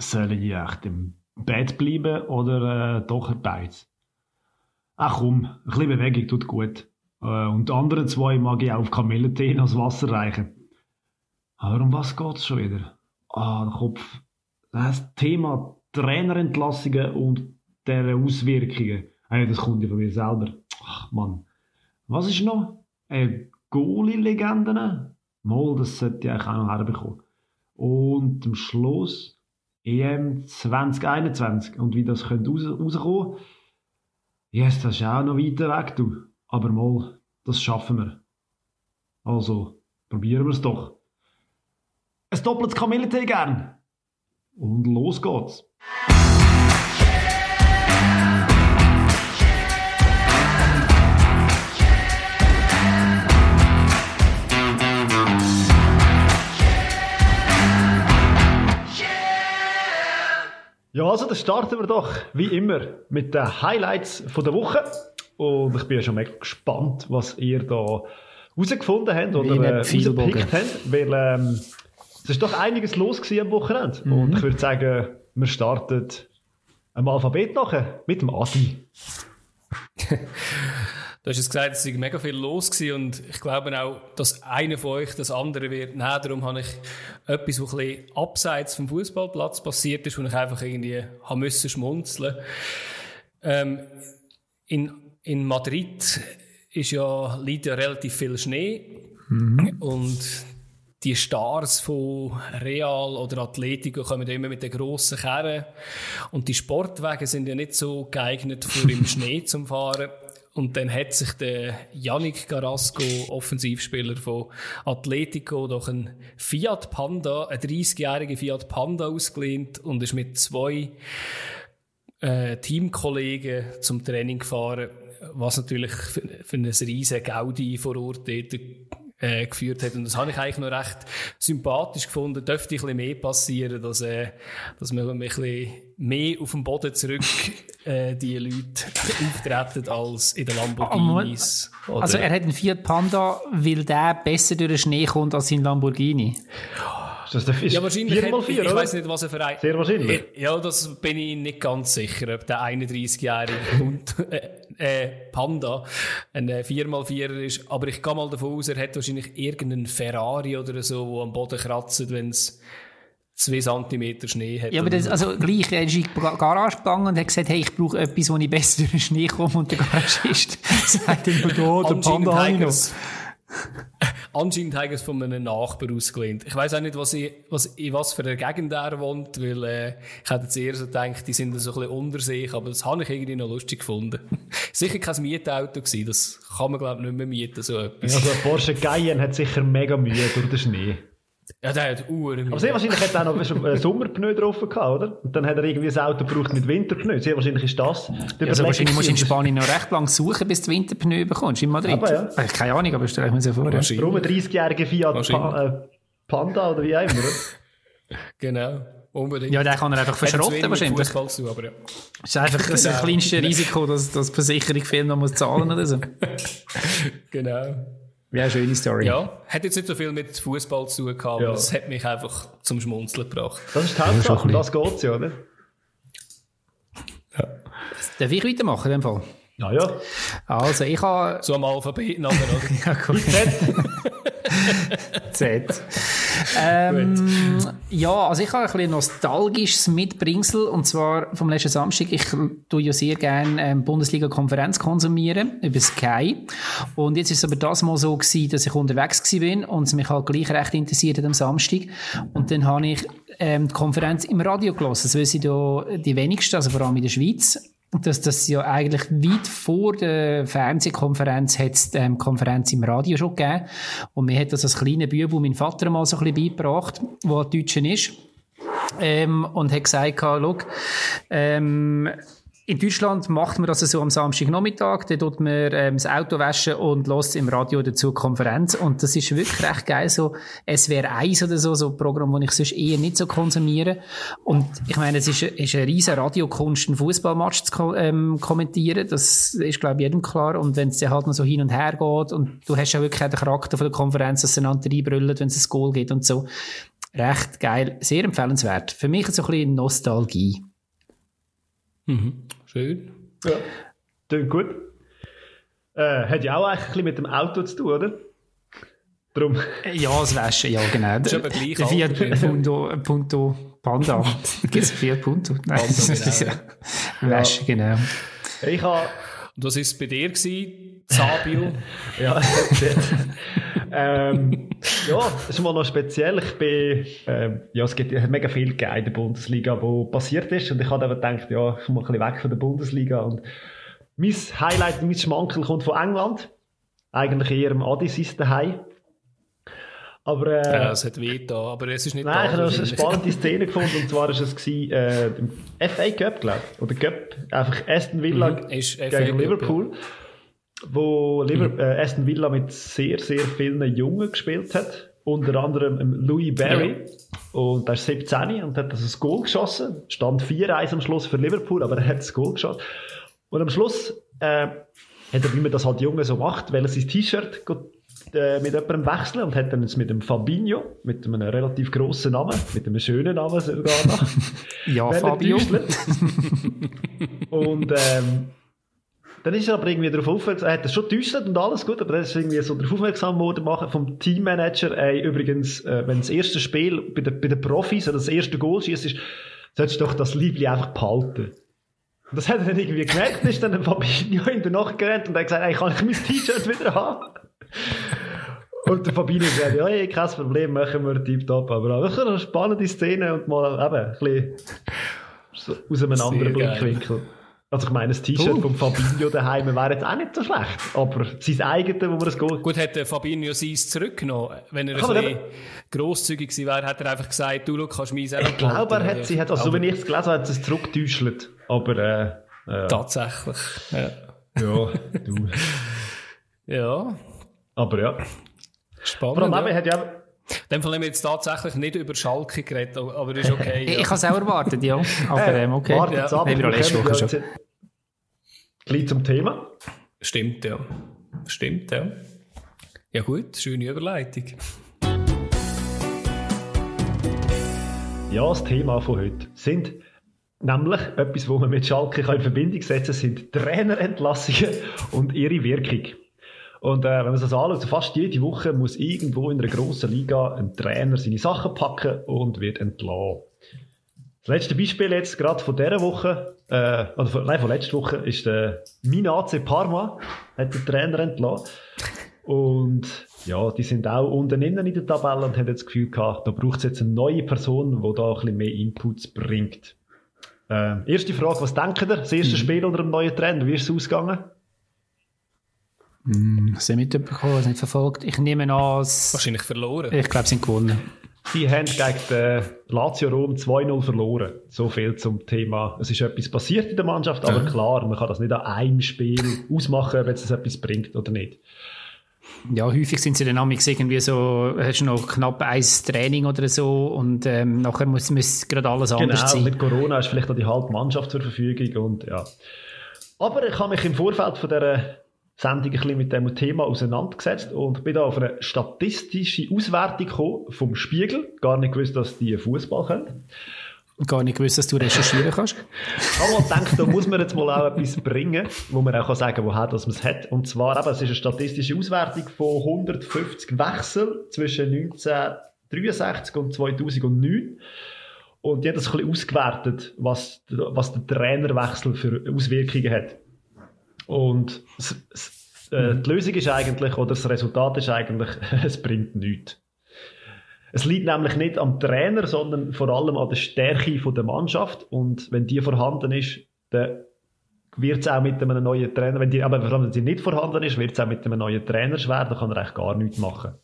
soll ich echt im Bett bleiben oder äh, doch Beiz? Ach komm, ein bisschen Bewegung tut gut. Äh, und die anderen zwei mag ich auch auf Kamillentee als Wasser reichen. Aber um was geht's schon wieder? Ah, der Kopf. Das Thema Trainerentlassungen und deren Auswirkungen. Hey, das kommt ja von mir selber. Ach Mann. Was ist noch? Äh, Goalie-Legenden? Mal, das sollte ich eigentlich auch noch herbekommen. Und am Schluss EM 2021. Und wie das könnte raus, rauskommen, yes, das ist auch noch weiter weg, du. Aber mal, das schaffen wir. Also, probieren wir es doch. Ein doppeltes Kamillentee gern. Und los geht's. Ja, also dann starten wir doch wie immer mit den Highlights von der Woche. Und ich bin ja schon mega gespannt, was ihr da herausgefunden habt oder äh, rausgepickt habt. Weil ähm, es ist doch einiges los am Wochenende. Mhm. Und ich würde sagen, wir starten am Alphabet nachher mit dem Adi. Du hast es gesagt, es sei mega viel los gewesen und ich glaube auch, dass einer von euch das andere wird. Nein, darum habe ich etwas, was ein bisschen abseits vom Fußballplatz passiert ist, wo ich einfach irgendwie haben müssen schmunzeln. Ähm, in, in Madrid ist ja, liegt ja relativ viel Schnee mhm. und die Stars von Real oder Atletico kommen ja immer mit den grossen Kerren und die Sportwagen sind ja nicht so geeignet für im Schnee zum Fahren. Und dann hat sich der Yannick Carrasco, Offensivspieler von Atletico, doch ein Fiat Panda, ein 30-jähriger Fiat Panda ausgelehnt und ist mit zwei äh, Teamkollegen zum Training gefahren, was natürlich für, für ein riesen Gaudi vor Ort äh, geführt hat. Und das habe ich eigentlich noch recht sympathisch gefunden. Dürfte ein bisschen mehr passieren, dass, äh, dass man ein bisschen mehr auf dem Boden zurück äh, die Leute auftreten als in den Lamborghinis. also er hat einen Fiat Panda, weil der besser durch den Schnee kommt als sein Lamborghini. Ist das der ja, wahrscheinlich 4 4 Ich weiß nicht, was er für ein... Sehr wahrscheinlich. Ja, das bin ich nicht ganz sicher, ob der 31-jährige äh, äh, Panda ein 4x4 äh, ist. Aber ich gehe mal davon aus, er hat wahrscheinlich irgendeinen Ferrari oder so, der am Boden kratzt, wenn es zwei Zentimeter Schnee hat. Ja, aber das, also gleich, er ist in die Garage gegangen und hat gesagt, hey, ich brauche etwas, wo ich besser durch den Schnee komme und der Garagist sagt ihm, da, der Panda habe ich noch. Anscheinend haben es von einem Nachbar ausgelehnt. Ich weiß auch nicht, was ich, was, in was für einer Gegend er wohnt, weil äh, ich hätte jetzt eher so gedacht, die sind so ein bisschen unter sich, aber das habe ich irgendwie noch lustig gefunden. sicher kein Mietauto gewesen, das kann man glaube ich nicht mehr mieten, so etwas. Also Porsche Cayenne hat sicher mega Mühe durch den Schnee. Ja, der hat Uhren. Aber sehr wahrscheinlich hat er auch noch ein Sommerpneu drauf gehabt, oder? Und dann hat er irgendwie ein Auto gebraucht mit Winterpneu. Sehr wahrscheinlich ist das. Ja, also wahrscheinlich musst du in Spanien noch recht lang suchen, bis du Winterpneu bekommst, in Madrid. Aber ja. Äh, keine Ahnung, aber stelle ich mir so vor. Warum ein 30-jähriger Fiat pa äh, Panda oder wie auch immer, genau. Unbedingt. Ja, den kann er einfach verschrotten wahrscheinlich. Zu, aber ja. Das ist einfach das genau. kleinste Risiko, dass, dass die Versicherung viel noch muss zahlen oder so. genau. Ja, schöne Story. Ja, hat jetzt nicht so viel mit Fußball zu tun gehabt, ja. aber es hat mich einfach zum Schmunzeln gebracht. Das ist die Hauptsache, um das geht's ja, oder? Ja. Darf ich weitermachen, in dem Fall? Ja, ja. Also, ich habe... So am Alphabet nachher, oder? ja, gut. Z. Ähm, ja, also ich habe ein bisschen nostalgisches Mitbringsel und zwar vom letzten Samstag. Ich tue ja sehr gerne ähm, Bundesliga-Konferenz konsumieren über Sky und jetzt ist es aber das mal so gewesen, dass ich unterwegs bin und es mich halt gleich recht interessiert hat am Samstag und dann habe ich ähm, die Konferenz im Radio gelassen. Das wissen ja die wenigsten, also vor allem in der Schweiz dass das ja eigentlich weit vor der Fernsehkonferenz hat es ähm, Konferenz im Radio schon gegeben. Und mir hat das als kleiner Bübel mein Vater mal so ein bisschen beigebracht, wo ein Deutscher ist. Ähm, und hat gesagt, schau, ähm, in Deutschland macht man das so am Samstagnachmittag, da tut man ähm, das Auto waschen und lässt im Radio dazu Konferenz. Und das ist wirklich recht geil, so SWR 1 oder so, so ein Programm, das ich sonst eher nicht so konsumiere. Und ich meine, es ist, ist eine riesen Radiokunst, einen Fußballmatch zu ähm, kommentieren, das ist glaube ich jedem klar. Und wenn es dann halt noch so hin und her geht und du hast ja wirklich auch den Charakter von der Konferenz, dass einander reinbrüllen, wenn es ein Goal geht und so, recht geil, sehr empfehlenswert. Für mich so ein bisschen Nostalgie. Mhm. Schön. Ja, klingt gut. Äh, hat ja auch eigentlich ein bisschen mit dem Auto zu tun, oder? Drum. Ja, das Waschen, ja, genau. Das ist aber gleich Der Fiat Punto, Punto Panda. Gibt es Fiat Punto? Nein, Panda, das ist ja. Waschen, genau. Ich habe Und was war bei dir? Gewesen? Sabio? Ja, ähm, ja, das ist mal noch speziell. Ich bin, ähm, ja, es gibt mega viel gegeben in der Bundesliga, wo passiert ist. Und ich habe aber gedacht, ja, ich mal ein bisschen weg von der Bundesliga. Und mein Highlight, mein Schmankel kommt von England. Eigentlich eher im Addis daheim. Aber, äh, ja, es hat weh da, aber es ist nicht Nein, ich da. habe eine spannende Szene gefunden. Und zwar war es gewesen, äh, im FA Cup, glaube ich. Oder Cup. Einfach Aston Villa Mhm, gegen Liverpool. Wo Liver äh, Aston Villa mit sehr, sehr vielen Jungen gespielt hat. Unter anderem ähm, Louis Barry. Und er ist 17 und hat also das Goal geschossen. Stand 4-1 am Schluss für Liverpool, aber er hat das Goal geschossen. Und am Schluss äh, hat er, wie man das halt Junge so macht, weil er sein T-Shirt äh, mit jemandem wechseln und hat dann jetzt mit dem Fabinho, mit einem relativ grossen Namen, mit einem schönen Namen sogar noch, Ja, Fabio. und ähm, dann ist er aber irgendwie darauf aufmerksam, er hat das schon täuschelt und alles gut, aber dann ist er irgendwie so darauf aufmerksam worden machen vom Teammanager, ey, übrigens, äh, wenn das erste Spiel bei den, bei den Profis oder das erste Goal schießt, ist, solltest du doch das Liebling einfach behalten. Und das hat er dann irgendwie gemerkt, ist dann ein Fabinho in der Nacht gerannt und hat gesagt, ey, kann ich mein T-Shirt wieder haben? Und der Fabinho sagt, ja, ey, kein Problem, machen wir tipptopp. Aber ist eine spannende Szene und mal eben ein bisschen so aus einem Sehr anderen geil. Blickwinkel. Also ich meine, das T-Shirt Cool. vom Fabinho daheim wäre jetzt auch nicht so schlecht. Aber sein eigenes, wo man das Goal... Gut, hat der Fabinho seins zurückgenommen. Wenn er ein Aber bisschen grosszügig gewesen wäre, hat er einfach gesagt, du, Luke, kannst meins auch Ich glaube, er hat sie, hat, also so wie ich es gelesen habe, hat es zurückgetäuscht. Aber, äh, äh, Tatsächlich. Ja. ja, du. ja, Aber ja. spannend. Allem ja. hat In dem Fall haben wir jetzt tatsächlich nicht über Schalke geredet, aber ist okay. Ich, ja. ich habe es auch erwartet, ja. Aber Äh, ähm, okay. Wartet Ja. ab, Haben wir letzte Woche schon. Gleich zum Thema. Stimmt, ja. Stimmt, ja. Ja gut, schöne Überleitung. Ja, das Thema von heute sind nämlich etwas, wo man mit Schalke kann in Verbindung setzen sind Trainerentlassungen und ihre Wirkung. Und äh, wenn man sich das anschaut, so fast jede Woche muss irgendwo in einer grossen Liga ein Trainer seine Sachen packen und wird entlassen. Das letzte Beispiel jetzt gerade von dieser Woche, äh, oder von, nein, von letzter Woche, ist der Min AC Parma, hat den Trainer entlassen. Und ja, die sind auch unten innen in der Tabelle und haben jetzt das Gefühl gehabt, da braucht es jetzt eine neue Person, die da ein bisschen mehr Inputs bringt. Äh, erste Frage, was denkt ihr? Das erste Spiel unter einem neuen Trainer, wie ist es ausgegangen? Hm, Das habe ich mitbekommen, das nicht verfolgt. Ich nehme an, es- Wahrscheinlich verloren. ich glaube, sie sind gewonnen. Sie haben gegen Lazio Rom 2-0 verloren. So viel zum Thema. Es ist etwas passiert in der Mannschaft, aber klar, man kann das nicht an einem Spiel ausmachen, ob jetzt es etwas bringt oder nicht. Ja, häufig sind sie dann amigs irgendwie so, hast du noch knapp ein Training oder so und ähm, nachher muss, muss gerade alles anders Genau, sein. mit Corona ist vielleicht auch die halbe Mannschaft zur Verfügung und ja. Aber ich habe mich im Vorfeld von dieser Sendung ein bisschen mit dem Thema auseinandergesetzt und bin da auf eine statistische Auswertung gekommen vom Spiegel. Gar nicht gewusst, dass die Fußball können. Gar nicht gewusst, dass du recherchieren kannst. Aber ich denke, da muss man jetzt mal auch etwas bringen, wo man auch kann sagen kann, woher das man es hat. Und zwar, eben, es ist eine statistische Auswertung von 150 Wechseln zwischen 1963 und 2009. Und die hat das ein bisschen ausgewertet, was, was der Trainerwechsel für Auswirkungen hat. Und es, es, äh, die Lösung ist eigentlich, oder das Resultat ist eigentlich, es bringt nichts. Es liegt nämlich nicht am Trainer, sondern vor allem an der Stärke der Mannschaft. Und wenn die vorhanden ist, dann wird es auch mit einem neuen Trainer, wenn die, aber vor allem, wenn sie nicht vorhanden ist, wird es auch mit einem neuen Trainer schwer, dann kann er eigentlich gar nichts machen.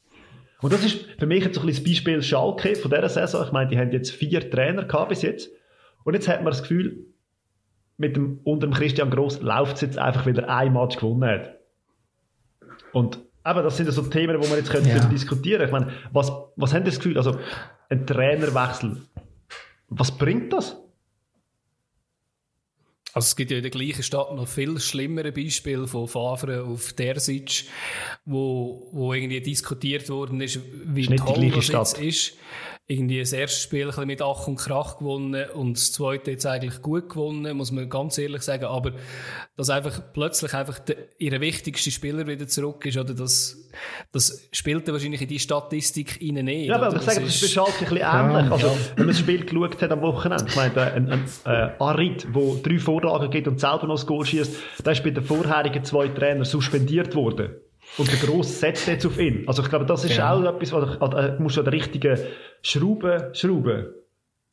Und das ist für mich jetzt so ein bisschen das Beispiel Schalke von dieser Saison. Ich meine, die haben jetzt vier Trainer gehabt bis jetzt. Und jetzt hat man das Gefühl, mit dem, unter dem Christian Gross läuft es jetzt einfach, weil er ein Match gewonnen hat. Und eben, das sind ja so Themen, wo man jetzt könnte Ja. diskutieren Ich meine, was, was haben Sie das Gefühl? Also, ein Trainerwechsel. Was bringt das? Also es gibt ja in der gleichen Stadt noch viel schlimmere Beispiele von Favre auf Terzic, wo, wo irgendwie diskutiert worden ist, wie die toll gleiche das Stadt. jetzt ist. Irgendwie das erste Spiel ein mit Ach und Krach gewonnen und das zweite jetzt eigentlich gut gewonnen, muss man ganz ehrlich sagen. Aber dass einfach plötzlich einfach der, ihre wichtigste Spieler wieder zurück ist, oder das, das spielt wahrscheinlich in die Statistik rein nicht. Ja, aber ich sage, das ist Schalke ein bisschen ähnlich. Also, wenn man das Spiel geschaut hat am Wochenende, ich meine, ein, ein äh, Arid, der drei Vorlagen gibt und selber noch das Goal schießt, der ist bei den vorherigen zwei Trainern suspendiert worden. Und der Gross setzt jetzt auf ihn. Also ich glaube, das ist genau. auch etwas, wo du, äh, musst du an der richtigen Schraube schrauben.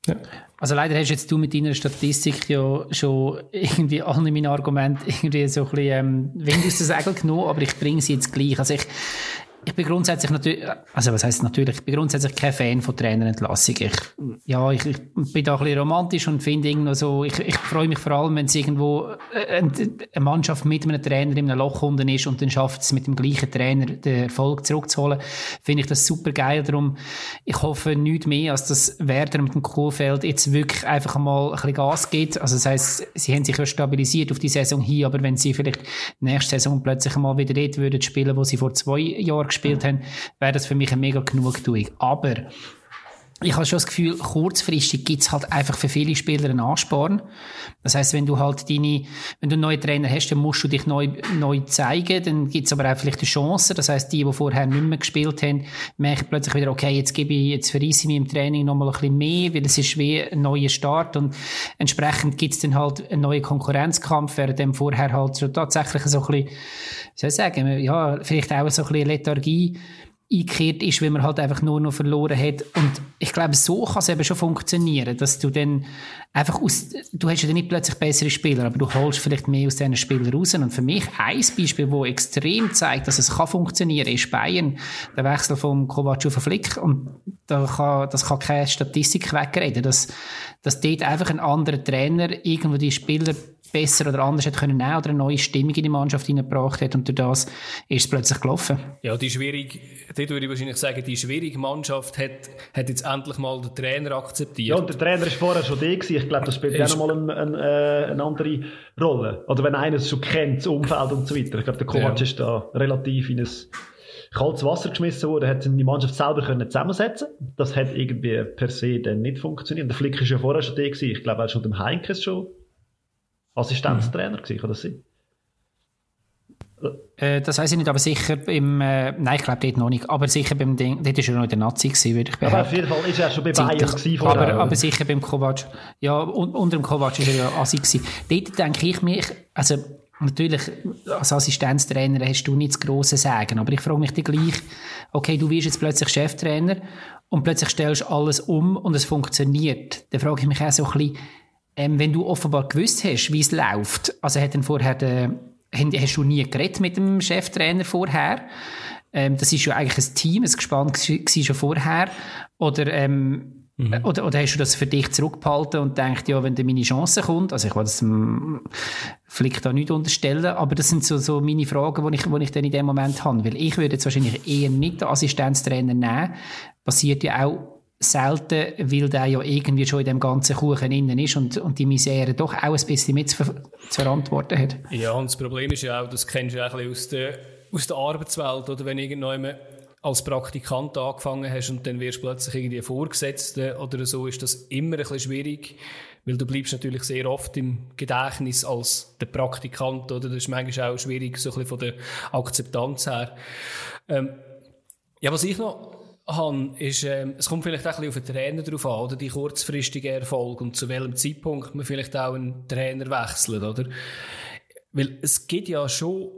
Ja. Also leider hast jetzt du mit deiner Statistik ja schon irgendwie alle meine Argumente irgendwie so ein bisschen ähm, Wind aus der Segel genommen, aber ich bringe sie jetzt gleich. Also ich, ich bin grundsätzlich natürlich, also was heißt natürlich, ich bin grundsätzlich kein Fan von Trainerentlassung. Ich, ja, ich, ich bin da ein bisschen romantisch und finde irgendwo so, ich, ich freue mich vor allem, wenn es irgendwo äh, eine, eine Mannschaft mit einem Trainer in einem Loch unten ist und dann schafft es mit dem gleichen Trainer den Erfolg zurückzuholen, finde ich das super geil. Darum, ich hoffe nicht mehr, als dass Werder mit dem Kohlfeld jetzt wirklich einfach mal ein bisschen Gas gibt. Also das heisst, sie haben sich ja stabilisiert auf die Saison hin, aber wenn sie vielleicht nächste Saison plötzlich mal wieder dort würden spielen, wo sie vor zwei Jahren gespielt haben, wäre das für mich eine mega Genugtuung. Aber ich habe schon das Gefühl, kurzfristig gibt es halt einfach für viele Spieler einen Ansporn. Das heißt, wenn du halt deine, wenn du einen neuen Trainer hast, dann musst du dich neu, neu zeigen, dann gibt es aber auch vielleicht eine Chance. Das heißt, die, die vorher nicht mehr gespielt haben, merken plötzlich wieder, okay, jetzt gebe ich, jetzt verreise ich mich im Training nochmal ein bisschen mehr, weil es ist wie ein neuer Start und entsprechend gibt es dann halt einen neuen Konkurrenzkampf, während dem vorher halt so tatsächlich so ein bisschen, soll ich sagen, ja, vielleicht auch so ein bisschen Lethargie eingekehrt ist, weil man halt einfach nur noch verloren hat. Und ich glaube, so kann es eben schon funktionieren, dass du dann einfach aus, du hast ja nicht plötzlich bessere Spieler, aber du holst vielleicht mehr aus diesen Spielern raus. Und für mich ein Beispiel, wo extrem zeigt, dass es kann funktionieren, ist Bayern. Der Wechsel vom Kovac auf Flick. Und da kann, das kann keine Statistik wegreden, dass, dass dort einfach ein anderer Trainer irgendwo die Spieler besser oder anders hätte können oder eine neue Stimmung in die Mannschaft hineingebracht hat und durch das ist es plötzlich gelaufen. Ja, die schwierige, dort würde ich wahrscheinlich sagen, die schwierige Mannschaft hat, hat jetzt endlich mal den Trainer akzeptiert. Ja, und der Trainer ist vorher schon der gewesen. Ich glaube, das spielt ja nochmal eine, eine, äh, eine, andere Rolle. Oder wenn einer es schon kennt, das Umfeld und so weiter. Ich glaube, der Kovac ja. ist da relativ in ein kaltes Wasser geschmissen worden, hat die Mannschaft selber können zusammensetzen Das hat irgendwie per se dann nicht funktioniert. Der Flick ist ja vorher schon der gewesen. Ich glaube, er hat schon dem Heinkes schon Assistenztrainer mhm. gewesen, oder sie? Äh, das weiß ich nicht, aber sicher im, äh, nein, ich glaube dort noch nicht, aber sicher beim Ding, dort war er noch in der Nazi gewesen, würde ich behaupten. Aber auf jeden Fall ist er schon bei Bayern gewesen aber, aber sicher beim Kovac, ja, un, unter dem Kovac war er ja Assi gewesen. Dort denke ich mich, also, natürlich, als Assistenztrainer hast du nicht das grosse Sagen, aber ich frage mich dann gleich, okay, du wirst jetzt plötzlich Cheftrainer und plötzlich stellst du alles um und es funktioniert. Dann frage ich mich auch so ein bisschen, ähm, wenn du offenbar gewusst hast, wie es läuft, also hat dann vorher der, hast du nie geredet mit dem Cheftrainer vorher? Ähm, das ist ja eigentlich ein Team, ein Gespann war schon vorher. Oder, ähm, mhm. oder, oder hast du das für dich zurückgehalten und denkst, ja, wenn da meine Chance kommt, also ich will das dem Flick da nicht unterstellen, aber das sind so, so meine Fragen, die ich, die ich dann in dem Moment habe. Weil ich würde jetzt wahrscheinlich eher nicht den Assistenztrainer nehmen. Passiert ja auch selten, weil der ja irgendwie schon in dem ganzen Kuchen innen ist und, und die Misere doch auch ein bisschen mit zu, zu verantworten hat. Ja, und das Problem ist ja auch, das kennst du auch ein bisschen aus der, aus der Arbeitswelt, oder wenn irgendjemand als Praktikant angefangen hast und dann wirst du plötzlich irgendwie Vorgesetzte oder so, ist das immer ein bisschen schwierig, weil du bleibst natürlich sehr oft im Gedächtnis als der Praktikant, oder? Das ist manchmal auch schwierig, so ein bisschen von der Akzeptanz her. Ähm, ja, was ich noch habe, ist, ähm, es kommt vielleicht auch ein bisschen auf den Trainer drauf an, oder die kurzfristige Erfolg und zu welchem Zeitpunkt man vielleicht auch einen Trainer wechselt, oder? Weil es gibt ja schon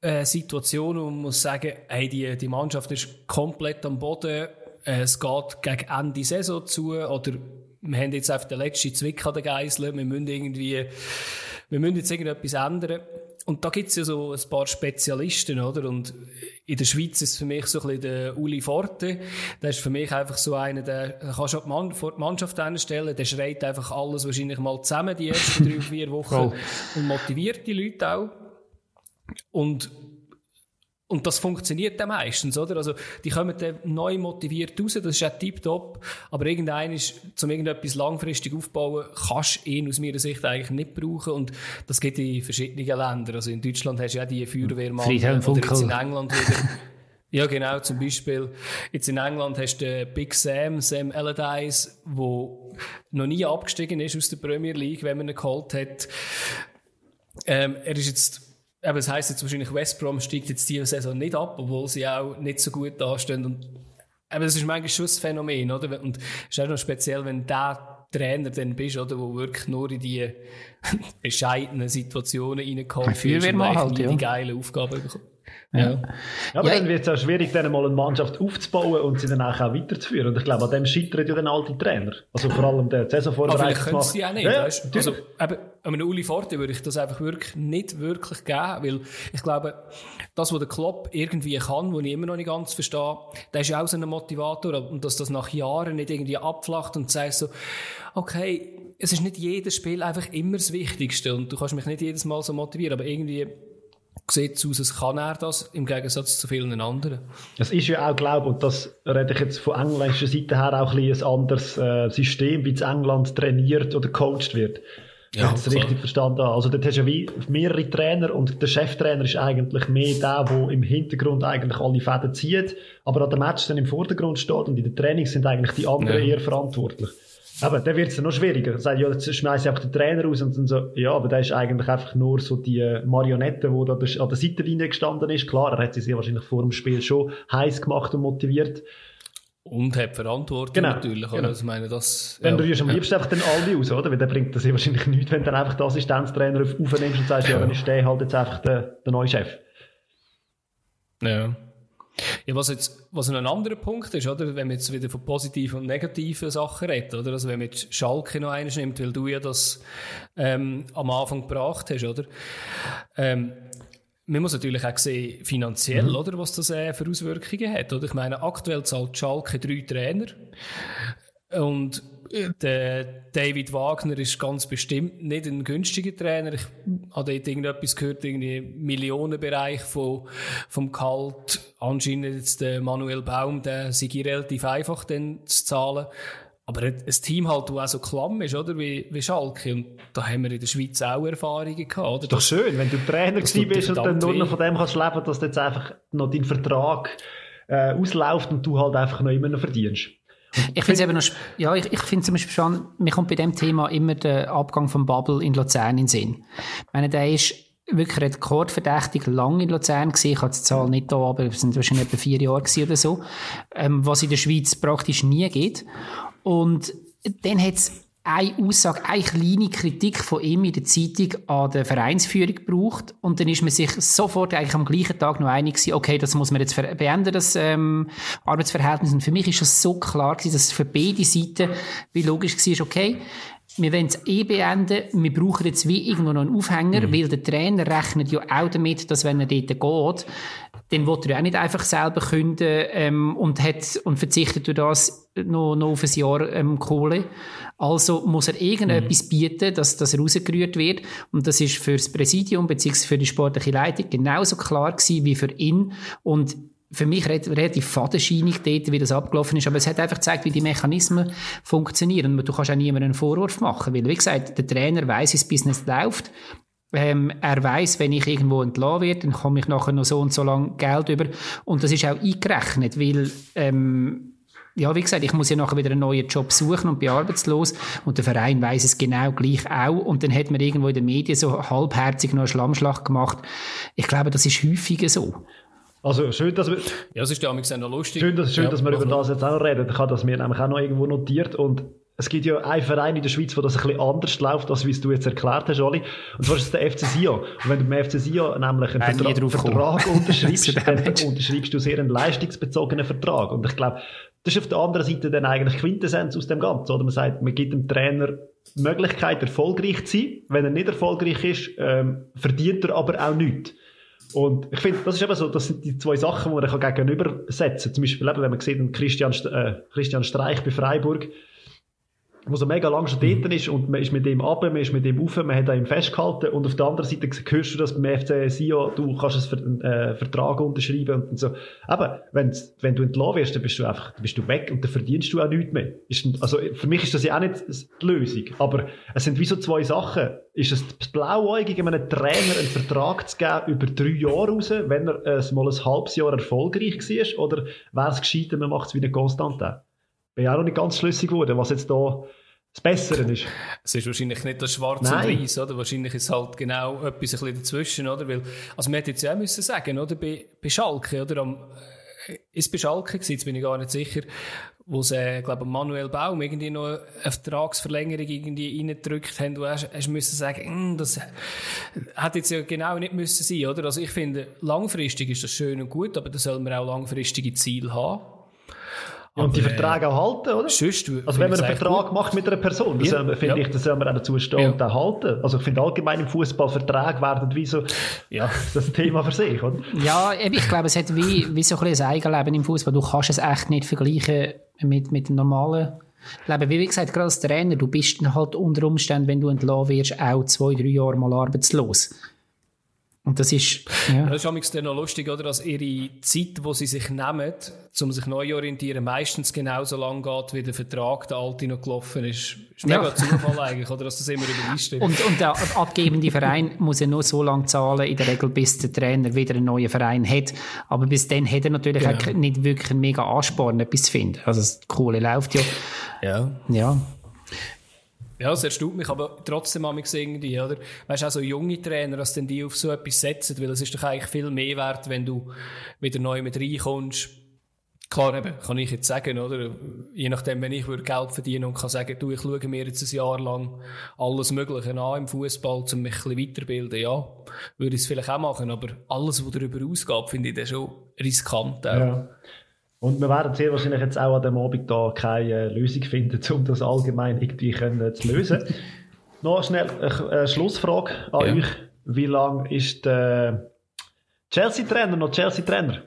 äh, Situationen, wo man muss sagen, hey, die, die Mannschaft ist komplett am Boden, äh, es geht gegen Ende Saison zu, oder wir haben jetzt einfach den letzten Zwick an den Geiseln, wir müssen irgendwie, wir müssen jetzt irgendetwas ändern. Und da gibt es ja so ein paar Spezialisten, oder? Und in der Schweiz ist für mich so ein bisschen der Uli Forte. Der ist für mich einfach so einer, der kannst du Mann, vor die Mannschaft einstellen, der schreit einfach alles wahrscheinlich mal zusammen die ersten drei, vier Wochen oh. und motiviert die Leute auch. Und und das funktioniert dann meistens, oder? Also, die kommen dann neu motiviert raus, das ist auch tiptop. Aber irgendein ist, zum irgendetwas langfristig aufbauen, kannst du ihn aus meiner Sicht eigentlich nicht brauchen. Und das geht in verschiedenen Ländern. Also, in Deutschland hast du ja die Feuerwehrmann. Friedhelm oder jetzt in England wieder. Ja, genau. Zum Beispiel, jetzt in England hast du den Big Sam, Sam Allardyce, der noch nie abgestiegen ist aus der Premier League, wenn man ihn geholt hat. Ähm, er ist jetzt aber das heisst jetzt wahrscheinlich, West Brom steigt jetzt diese Saison nicht ab, obwohl sie auch nicht so gut dastehen. Und, aber das ist manchmal schon ein Phänomen, oder? Und es ist auch noch speziell, wenn der Trainer dann bist, oder, wo wirklich nur in die bescheidenen Situationen reinkommt und halt, ja. die geile Aufgaben bekommt. Ja. ja. aber ja, dann wird es auch schwierig, dann mal eine Mannschaft aufzubauen und sie dann auch, weiterzuführen. Und ich glaube, an dem scheitern ja dann alte Trainer. Also vor allem der Saisonvorbereitung. Aber vielleicht können sie auch nicht. Ja, weißt? Also, eben, einem Uli Forte würde ich das einfach wirklich nicht wirklich geben, weil ich glaube, das, was der Klopp irgendwie kann, was ich immer noch nicht ganz verstehe, der ist ja auch so ein Motivator und dass das nach Jahren nicht irgendwie abflacht und sagt so, okay, es ist nicht jedes Spiel einfach immer das Wichtigste und du kannst mich nicht jedes Mal so motivieren, aber irgendwie sieht es aus, als kann er das, im Gegensatz zu vielen anderen. Es ist ja auch, glaube ich, und das rede ich jetzt von englischer Seite her auch ein, ein anderes äh, System, wie es England trainiert oder coacht wird. Ja, ich das richtig verstanden habe. Also dort hast du ja wie mehrere Trainer und der Cheftrainer ist eigentlich mehr der, der im Hintergrund eigentlich alle Fäden zieht, aber an dem Match dann im Vordergrund steht und in den Trainings sind eigentlich die anderen ja. eher verantwortlich. Aber dann wird es noch schwieriger. Dann sagt, ja, jetzt schmeiße ich einfach den Trainer raus und dann so, ja, aber der ist eigentlich einfach nur so die Marionette, die da an der Seitenlinie gestanden ist. Klar, er hat sie sehr wahrscheinlich vor dem Spiel schon heiß gemacht und motiviert. Und hat Verantwortung genau, natürlich. Genau. Also, meine, das, Wenn ja, du rührst am liebsten einfach den Aldi aus, oder? Weil der bringt das ja wahrscheinlich nichts, wenn du dann einfach den Assistenztrainer aufnimmst und sagst, ja, ja dann ist der halt jetzt einfach der, der neue Chef. Ja. Ja, was jetzt, was ein anderer Punkt ist, oder? Wenn man jetzt wieder von positiven und negativen Sachen redet, oder? Also wenn man jetzt Schalke noch eines nimmt, weil du ja das, ähm, am Anfang gebracht hast, oder? Ähm, man muss natürlich auch sehen, finanziell, mhm. oder, was das äh, für Auswirkungen hat. Oder? Ich meine, aktuell zahlt Schalke drei Trainer. Und der David Wagner ist ganz bestimmt nicht ein günstiger Trainer. Ich habe dort irgendetwas gehört, irgendwie Millionenbereich von, vom Gehalt. Anscheinend jetzt der Manuel Baum, der sei relativ einfach dann zu zahlen. Aber ein Team halt, das auch so klamm ist, oder? Wie, wie Schalke. Und da haben wir in der Schweiz auch Erfahrungen gehabt, oder? Doch schön, wenn du Trainer gewesen bist und dann nur noch von dem kannst leben, dass du jetzt einfach noch dein Vertrag äh, ausläuft und du halt einfach noch immer noch verdienst. Ich finde es eben noch, ja, ich, ich finde zum Beispiel schon, mir kommt bei dem Thema immer der Abgang von Bubble in Luzern in den Sinn. Ich meine, der ist wirklich rekordverdächtig lang in Luzern gesehen. Ich habe die Zahl nicht da, aber es sind wahrscheinlich etwa vier Jahre oder so. Ähm, was in der Schweiz praktisch nie geht. Und dann hat es eine Aussage, eine kleine Kritik von ihm in der Zeitung an der Vereinsführung gebraucht und dann ist man sich sofort eigentlich am gleichen Tag noch einig gewesen, okay, das muss man jetzt beenden, das ähm, Arbeitsverhältnis. Und für mich ist das so klar gewesen, dass es für beide Seiten wie logisch war, okay, wir wollen es eh beenden, wir brauchen jetzt wie irgendwo noch einen Aufhänger, mhm. weil der Trainer rechnet ja auch damit, dass wenn er dort geht, dann will er ja auch nicht einfach selber künden ähm, und, hat, und verzichtet durch das noch, noch auf ein Jahr ähm, Kohle. Also muss er irgendetwas mhm. bieten, dass das rausgerührt wird. Und das ist für das Präsidium bzw. für die sportliche Leitung genauso klar gewesen wie für ihn. Und für mich relativ fadenscheinig dort, wie das abgelaufen ist. Aber es hat einfach gezeigt, wie die Mechanismen funktionieren. Und du kannst auch niemandem einen Vorwurf machen. Weil, wie gesagt, der Trainer weiß, wie das Business läuft. Ähm, er weiß, wenn ich irgendwo entlassen werde, dann komme ich nachher noch so und so lang Geld über. Und das ist auch eingerechnet, weil, ähm, ja, wie gesagt, ich muss ja nachher wieder einen neuen Job suchen und bin arbeitslos. Und der Verein weiß es genau gleich auch. Und dann hat man irgendwo in den Medien so halbherzig noch einen Schlammschlag gemacht. Ich glaube, das ist häufiger so. Also schön, dass wir... Ja, es ist ja auch noch lustig. Schön, dass, schön, ja, dass wir über das jetzt auch reden. Ich habe das mir nämlich auch noch irgendwo notiert und es gibt ja einen Verein in der Schweiz, wo das ein bisschen anders läuft, als wie es du jetzt erklärt hast, Oli. Und zwar ist es der FC Sion. Und wenn du beim FC Sion nämlich einen Vertra Vertrag unterschreibst, dann unterschreibst du sehr einen leistungsbezogenen Vertrag. Und ich glaube, das ist auf der anderen Seite dann eigentlich Quintessenz aus dem Ganzen. Oder man sagt, man gibt dem Trainer die Möglichkeit, erfolgreich zu sein. Wenn er nicht erfolgreich ist, ähm, verdient er aber auch nichts. Und ich finde, das ist eben so, das sind die zwei Sachen, die man gegenübersetzen kann. Zum Beispiel, eben, wenn man sieht, Christian, äh, Christian Streich bei Freiburg, wo so mega lang schon dort ist und man ist mit dem ab, man ist mit dem auf, man hat ihn festgehalten und auf der anderen Seite hörst du, dass beim FC Sion du kannst einen äh, Vertrag unterschreiben und so. Aber wenn, du entlassen wirst, dann bist du einfach, bist du weg und dann verdienst du auch nichts mehr. Ist, also für mich ist das ja auch nicht die Lösung, aber es sind wie so zwei Sachen. Ist es blauäugig, einem Trainer einen Vertrag zu geben über drei Jahre raus, wenn er äh, mal ein halbes Jahr erfolgreich war, oder wäre es gescheiter, man macht es wie eine Konstante? Bin auch noch nicht ganz schlüssig geworden, was jetzt da das Bessere ist. Es ist wahrscheinlich nicht das Schwarz Nein. und Weiß, oder? Wahrscheinlich ist es halt genau etwas ein bisschen dazwischen, oder? Weil, also man hätte jetzt ja auch müssen sagen, oder? Bei, bei Schalke, oder? Am, äh, ist bei Schalke gewesen, jetzt bin ich gar nicht sicher, wo sie, äh, glaube Manuel Baum irgendwie noch eine Vertragsverlängerung irgendwie reingedrückt haben, du hast, hast müssen sagen, mm, das hat jetzt ja genau nicht müssen sein, oder? Also ich finde, langfristig ist das schön und gut, aber da soll man auch langfristige Ziele haben. Ja, und die Verträge auch halten, oder? Sonst, also wenn man einen Vertrag gut. macht mit einer Person, das ja, finde ja. ich, das soll man auch dazu stehen ja. und auch halten. Also ich finde allgemein im Fußball Verträge werden wie so ja. das Thema für sich, oder? Ja, ich glaube, es hat wie, wie so ein, ein Eigenleben im Fußball. Du kannst es echt nicht vergleichen mit, mit dem normalen Leben. Wie gesagt, gerade als Trainer, du bist halt unter Umständen, wenn du entlassen wirst, auch zwei, drei Jahre mal arbeitslos. Und das ist, ja. Das ist dann noch lustig, oder? Dass ihre Zeit, die sie sich nehmen, um sich neu orientieren, meistens genauso lang geht, wie der Vertrag, der alte noch gelaufen ist. Ist mega ja. Zufall eigentlich, oder? Dass das immer übereinstimmt. Und, und der abgebende Verein muss ja nur so lange zahlen, in der Regel, bis der Trainer wieder einen neuen Verein hat. Aber bis dann hat er natürlich genau. auch nicht wirklich einen mega Ansporn, etwas zu finden. Also, das Kohle läuft ja. Ja. Ja. Ja, es erstaunt mich, aber trotzdem habe ich irgendwie, oder? Weißt du, auch so junge Trainer, dass denn die auf so etwas setzen, weil es ist doch eigentlich viel mehr wert, wenn du wieder neu mit reinkommst. Klar, eben, kann ich jetzt sagen, oder? Je nachdem, wenn ich Geld verdiene und kann sagen, du, ich schaue mir jetzt ein Jahr lang alles Mögliche an im Fußball, um mich ein bisschen weiterbilden, ja, würde ich es vielleicht auch machen, aber alles, was darüber ausgeht, finde ich dann schon riskant. Auch. Ja. Und wir werden sehr wahrscheinlich jetzt auch an dem Abend da keine Lösung finden, um das allgemein irgendwie können zu lösen. Noch schnell eine Schlussfrage an ja. euch. Wie lange ist der Chelsea-Trainer noch Chelsea-Trainer?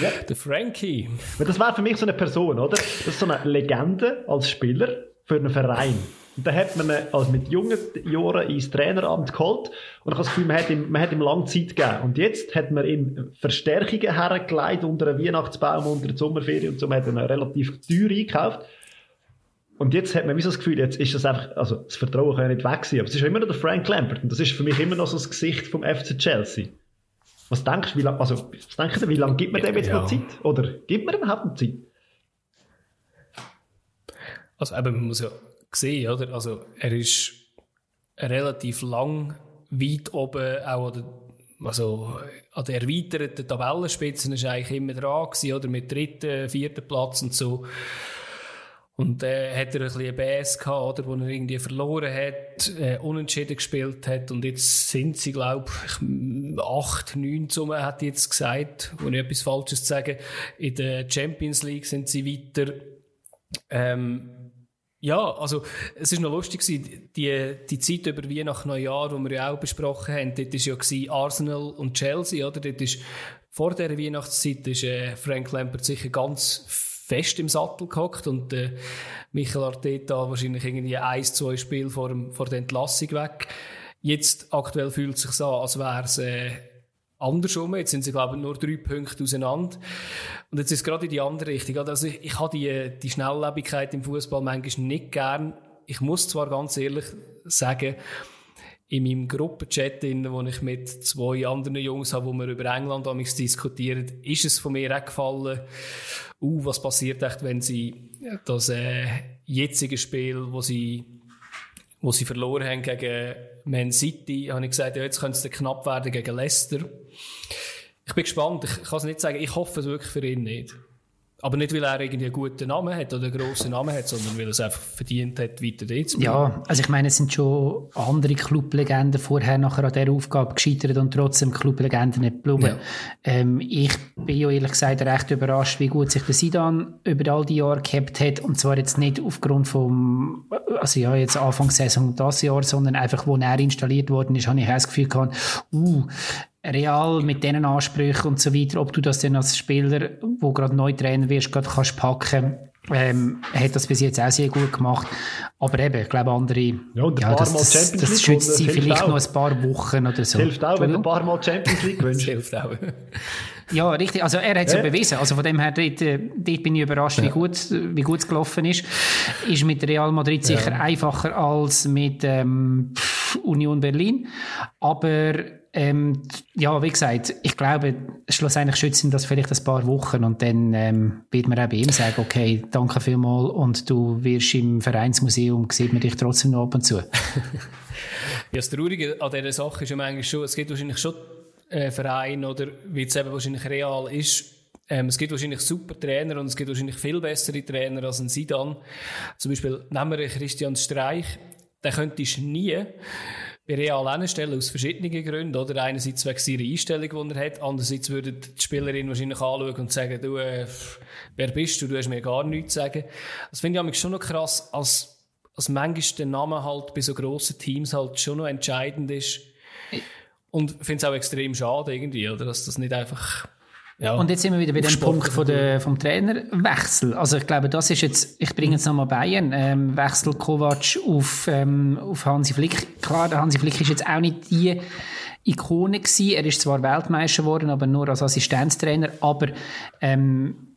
ja. Der Frankie. Das wäre für mich so eine Person, oder? Das ist so eine Legende als Spieler für einen Verein. Und dann hat man ihn also mit jungen Jahren ins Traineramt geholt und ich habe das Gefühl, man hat ihm, man hat ihm lange Zeit gegeben. Und jetzt hat man ihm Verstärkungen hergelegt unter einem Weihnachtsbaum, unter der Sommerferien und so, man hat ihn relativ teuer eingekauft. Und jetzt hat man wie so das Gefühl, jetzt ist das einfach, also das Vertrauen kann ja nicht weg sein, aber es ist immer noch der Frank Lampert und das ist für mich immer noch so das Gesicht vom FC Chelsea. Was denkst du, wie lange, also, was denkst du, wie lange gibt man dem jetzt ja. noch Zeit? Oder gibt man überhaupt noch Zeit? Also eben, man muss ja gesehen, oder? Also er ist relativ lang weit oben, auch an der, also an der erweiterten Tabellenspitze ist eigentlich immer dran gewesen, oder? Mit dritten, vierten Platz und so. Und äh, hat er ein bisschen BS gehabt, oder, wo er irgendwie verloren hat, äh, unentschieden gespielt hat. Und jetzt sind sie, glaube ich, acht, neun Summe, hat jetzt gesagt, ich etwas Falsches zu sagen. In der Champions League sind sie weiter. Ähm, ja, also es ist noch lustig die, die Zeit über Weihnachten, Neujahr, die wir ja auch besprochen haben, dort war ja Arsenal und Chelsea, oder? Dort ist, vor dieser Weihnachtszeit ist äh, Frank Lampert sicher ganz fest im Sattel gehockt und äh, Michael Arteta wahrscheinlich irgendwie ein, zwei Spiele vor, vor der Entlassung weg. Jetzt aktuell fühlt es sich so an, als wäre es äh, andersrum. Jetzt sind sie, glaube ich, nur drei Punkte auseinander. Und jetzt ist es gerade in die andere Richtung. Also ich, ich habe die, die Schnelllebigkeit im Fußball manchmal nicht gern. Ich muss zwar ganz ehrlich sagen, in meinem Gruppenchat, wo ich mit zwei anderen Jungs habe, wo wir über England diskutieren, ist es von mir auch gefallen, uh, was passiert echt, wenn sie das äh, jetzige Spiel, wo sie, wo sie verloren haben gegen Man City, habe ich gesagt, ja, jetzt könnte es knapp werden gegen Leicester. Ich bin gespannt. Ich kann es nicht sagen. Ich hoffe es wirklich für ihn nicht. Aber nicht, weil er irgendwie einen guten Namen hat oder einen grossen Namen hat, sondern weil er es einfach verdient hat, weiter dort zu bleiben. Ja, also ich meine, es sind schon andere Clublegenden vorher nachher an dieser Aufgabe gescheitert und trotzdem Clublegenden nicht geblieben. Ja. Ähm, ich bin ja ehrlich gesagt recht überrascht, wie gut sich der Sidan über all die Jahre gehabt hat und zwar jetzt nicht aufgrund vom, also ja, jetzt Anfangssaison das Jahr, sondern einfach, wo er installiert worden ist, habe ich das Gefühl gehabt, uh, Real mit diesen Ansprüchen und so weiter, ob du das dann als Spieler, wo gerade neu Trainer wirst, gerade kannst packen ähm, hat das bis jetzt auch sehr gut gemacht. Aber eben, ich glaube, andere, ja, und ja, das, das, das schützt sie vielleicht auch. noch ein paar Wochen oder so. Hilft auch, wenn du ein paar Mal Champions League wünschst. hilft auch. ja, richtig. Also er hat es ja. ja bewiesen. Also von dem her, dort, äh, dort bin ich überrascht, ja. wie gut wie gut es gelaufen ist. Ist mit Real Madrid sicher ja. einfacher als mit ähm, Union Berlin. Aber ähm, ja, wie gesagt, ich glaube, schlussendlich schützen das vielleicht ein paar Wochen und dann ähm, wird man auch bei ihm sagen, okay, danke vielmals und du wirst im Vereinsmuseum, sieht man dich trotzdem noch ab und zu. ja, das Traurige an dieser Sache ist ja eigentlich schon, es gibt wahrscheinlich schon äh, Vereine oder wie es eben wahrscheinlich real ist, ähm, es gibt wahrscheinlich super Trainer und es gibt wahrscheinlich viel bessere Trainer als ein Sidan. Zum Beispiel nehmen wir Christian Streich, den könntest du nie bei Real anstellen, aus verschiedenen Gründen. Oder? Einerseits wegen seiner Einstellung, die er hat. Andererseits würde die Spielerin wahrscheinlich anschauen und sagen, du, äh, wer bist du? Du hast mir gar nichts zu sagen. Das finde ich schon noch krass, als, als manchmal der Name halt bei so grossen Teams halt schon noch entscheidend ist. Und finde es auch extrem schade irgendwie, oder? Dass das nicht einfach ja. Und jetzt sind wir wieder bei dem Punkt von der, vom Trainerwechsel. Also ich glaube, das ist jetzt, ich bringe jetzt nochmal Bayern, ähm, Wechsel Kovac auf, ähm, auf Hansi Flick. Klar, der Hansi Flick ist jetzt auch nicht die Ikone gewesen. Er ist zwar Weltmeister geworden, aber nur als Assistenztrainer. Aber ähm,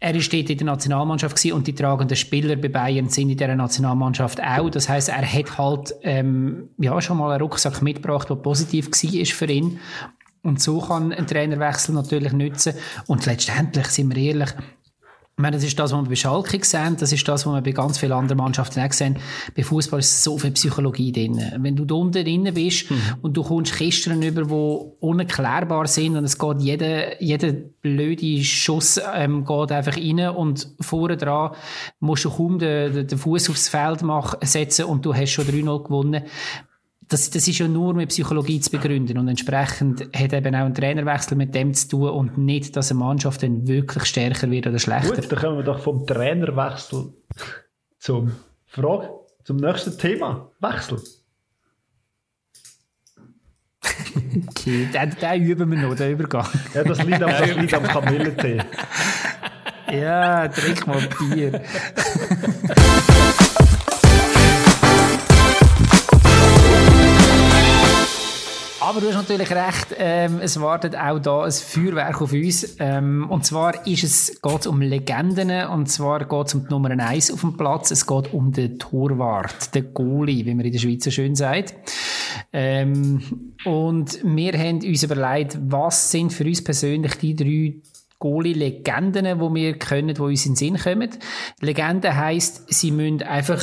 er ist dort in der Nationalmannschaft gewesen und die tragenden Spieler bei Bayern sind in dieser Nationalmannschaft auch. Das heißt, er hat halt ähm, ja schon mal einen Rucksack mitgebracht, der positiv war für ihn. Und so kann ein Trainerwechsel natürlich nützen. Und letztendlich, sind wir ehrlich, ich meine, das ist das, was wir bei Schalke sehen, das ist das, was wir bei ganz vielen anderen Mannschaften auch sehen. Bei Fußball ist so viel Psychologie drin. Wenn du da unten drin bist mhm. und du kommst Kisten über, die unerklärbar sind und es geht jeder, jeder blöde Schuss ähm, geht einfach rein und vorne dran musst du kaum den, den Fuß aufs Feld machen, setzen und du hast schon 3-0 gewonnen das, das ist ja nur mit Psychologie zu begründen und entsprechend hat eben auch ein Trainerwechsel mit dem zu tun und nicht, dass eine Mannschaft dann wirklich stärker wird oder schlechter. Gut, dann kommen wir doch vom Trainerwechsel zum Frage, zum nächsten Thema. Wechsel. okay, den, den üben wir noch, den Übergang. Ja, das liegt am, das liegt am Kamillentee. ja, trink mal Bier. Aber du hast natürlich recht, ähm, es wartet auch da ein Feuerwerk auf uns. Ähm, und zwar ist es, geht es um Legenden, und zwar geht es um die Nummer 1 auf dem Platz. Es geht um den Torwart, den Goalie, wie man in der Schweiz so schön sagt. Ähm, und wir haben uns überlegt, was sind für uns persönlich die drei Goalie-Legenden, die wir können, die uns in den Sinn kommen. Legende heisst, sie müssen einfach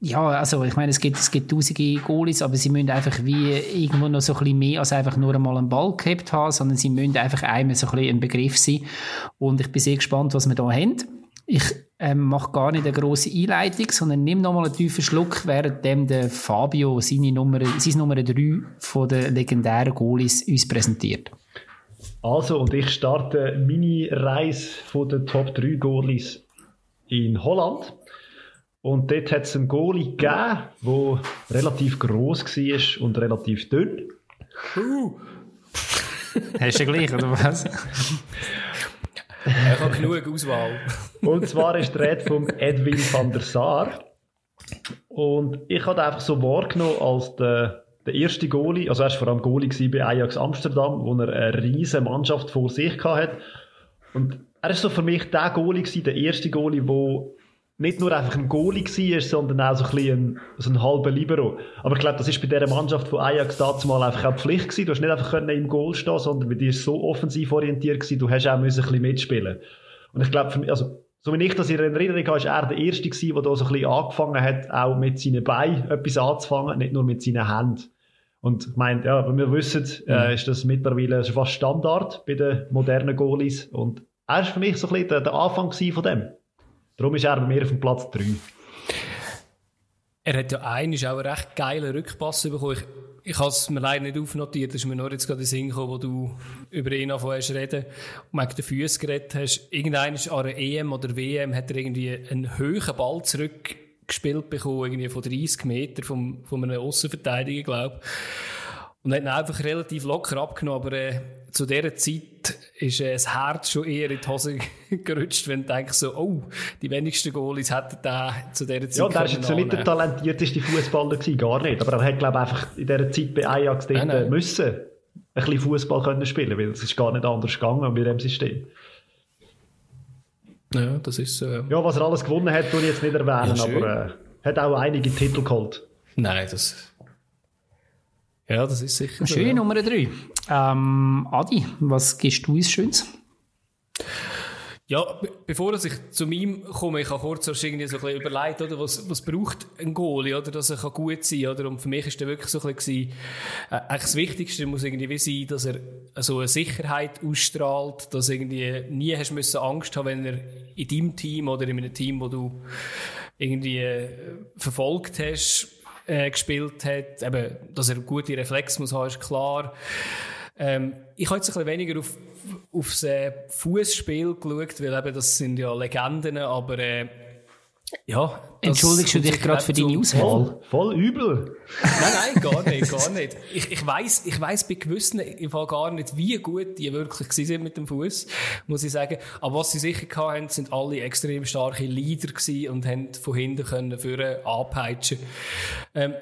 ja, also ich meine, es gibt, es gibt tausende Goalies, aber sie müssen einfach wie irgendwo noch so ein bisschen mehr als einfach nur einmal einen Ball gehabt haben, sondern sie müssen einfach einmal so ein bisschen ein Begriff sein. Und ich bin sehr gespannt, was wir da haben. Ich ähm, mache gar nicht eine grosse Einleitung, sondern nehme nochmal einen tiefen Schluck, währenddem der Fabio seine Nummer, seine Nummer 3 von den legendären Goalies uns präsentiert. Also, und ich starte meine Reise von den Top 3 Goalies in Holland. Und dort hat es einen Goalie gegeben, der relativ gross war und relativ dünn. Uh. Hast du gleich, oder was? ich habe genug Auswahl. Und zwar ist die Rede von Edwin van der Sar. Und ich habe einfach so wahrgenommen als der, der erste Goalie, also er war vor allem Goalie bei Ajax Amsterdam, wo er eine riesige Mannschaft vor sich hatte. Und er ist so für mich der Goalie der erste Goalie, der nicht nur einfach ein Goalie war, sondern auch so ein, bisschen so ein halber Libero. Aber ich glaube, das ist bei dieser Mannschaft von Ajax dazu mal einfach auch Pflicht gewesen. Du hast nicht einfach können im Goal stehen, sondern bei dir ist so offensiv orientiert gewesen, du hast auch müssen ein bisschen mitspielen. Und ich glaube, für mich, also, so wie ich das in Erinnerung habe, ist er der Erste gewesen, der da so ein bisschen angefangen hat, auch mit seinen Beinen etwas anzufangen, nicht nur mit seinen Händen. Und ich meine, ja, wir wissen, äh, mhm. ist das mittlerweile schon fast Standard bei den modernen Goalies. Und er ist für mich so ein bisschen der, der Anfang von dem. Darum ist er bei mir auf dem Platz 3. Er hat ja einen, auch einen recht geilen Rückpass bekommen. Ich, ich habe es mir leider nicht aufnotiert, das ist mir nur jetzt gerade in Sinn gekommen, wo du über ihn angefangen hast reden und wegen den Füßen geredet hast. Irgendeiner an einer EM oder WM hat er irgendwie einen hohen Ball zurückgespielt bekommen, irgendwie von 30 Metern vom, von einem Außenverteidiger, glaube ich. Und hat ihn einfach relativ locker abgenommen, aber äh, zu dieser Zeit ist äh, das Herz schon eher in die Hose gerutscht, wenn du denkst so, oh, die wenigsten Goalies hätten da zu dieser Zeit Ja, der ist jetzt nicht der talentierteste Fußballer gewesen, gar nicht. Aber er hat, glaube ich, einfach in dieser Zeit bei Ajax dort nein, nein. müssen ein bisschen Fußball können spielen, weil es ist gar nicht anders gegangen mit dem System. Ja, das ist äh... Ja, was er alles gewonnen hat, tue ich jetzt nicht erwähnen, ja, aber äh, hat auch einige Titel geholt. Nein, das ja, das ist sicher. Schöne so, ja. Nummer drei. Ähm, Adi, was gibst du uns Schönes? Ja, bevor ich zu ihm komme, ich habe kurz so ein bisschen überlegt, oder, was, was braucht ein Goalie, oder, dass er gut sein kann, oder? Und für mich der wirklich so ein bisschen, äh, das Wichtigste muss irgendwie sein, dass er so eine Sicherheit ausstrahlt, dass irgendwie nie hast müssen Angst haben, wenn er in deinem Team oder in einem Team, wo du irgendwie äh, verfolgt hast, äh, gespielt hat. Eben, dass er gute Reflex muss haben, ist klar. Ähm, ich habe jetzt ein bisschen weniger auf, aufs äh, Fußspiel geschaut, weil eben, das sind ja Legenden, aber äh, ja. Entschuldigst du dich gerade für deine Auswahl? Voll, voll übel. Nein, nein, gar nicht, gar nicht. Ich, ich weiss, ich weiss bei gewissen im Fall gar nicht, wie gut die wirklich sind mit dem Fuß, muss ich sagen. Aber was sie sicher hatten, sind alle extrem starke Leader gewesen und haben von hinten können führen, anpeitschen. Ähm,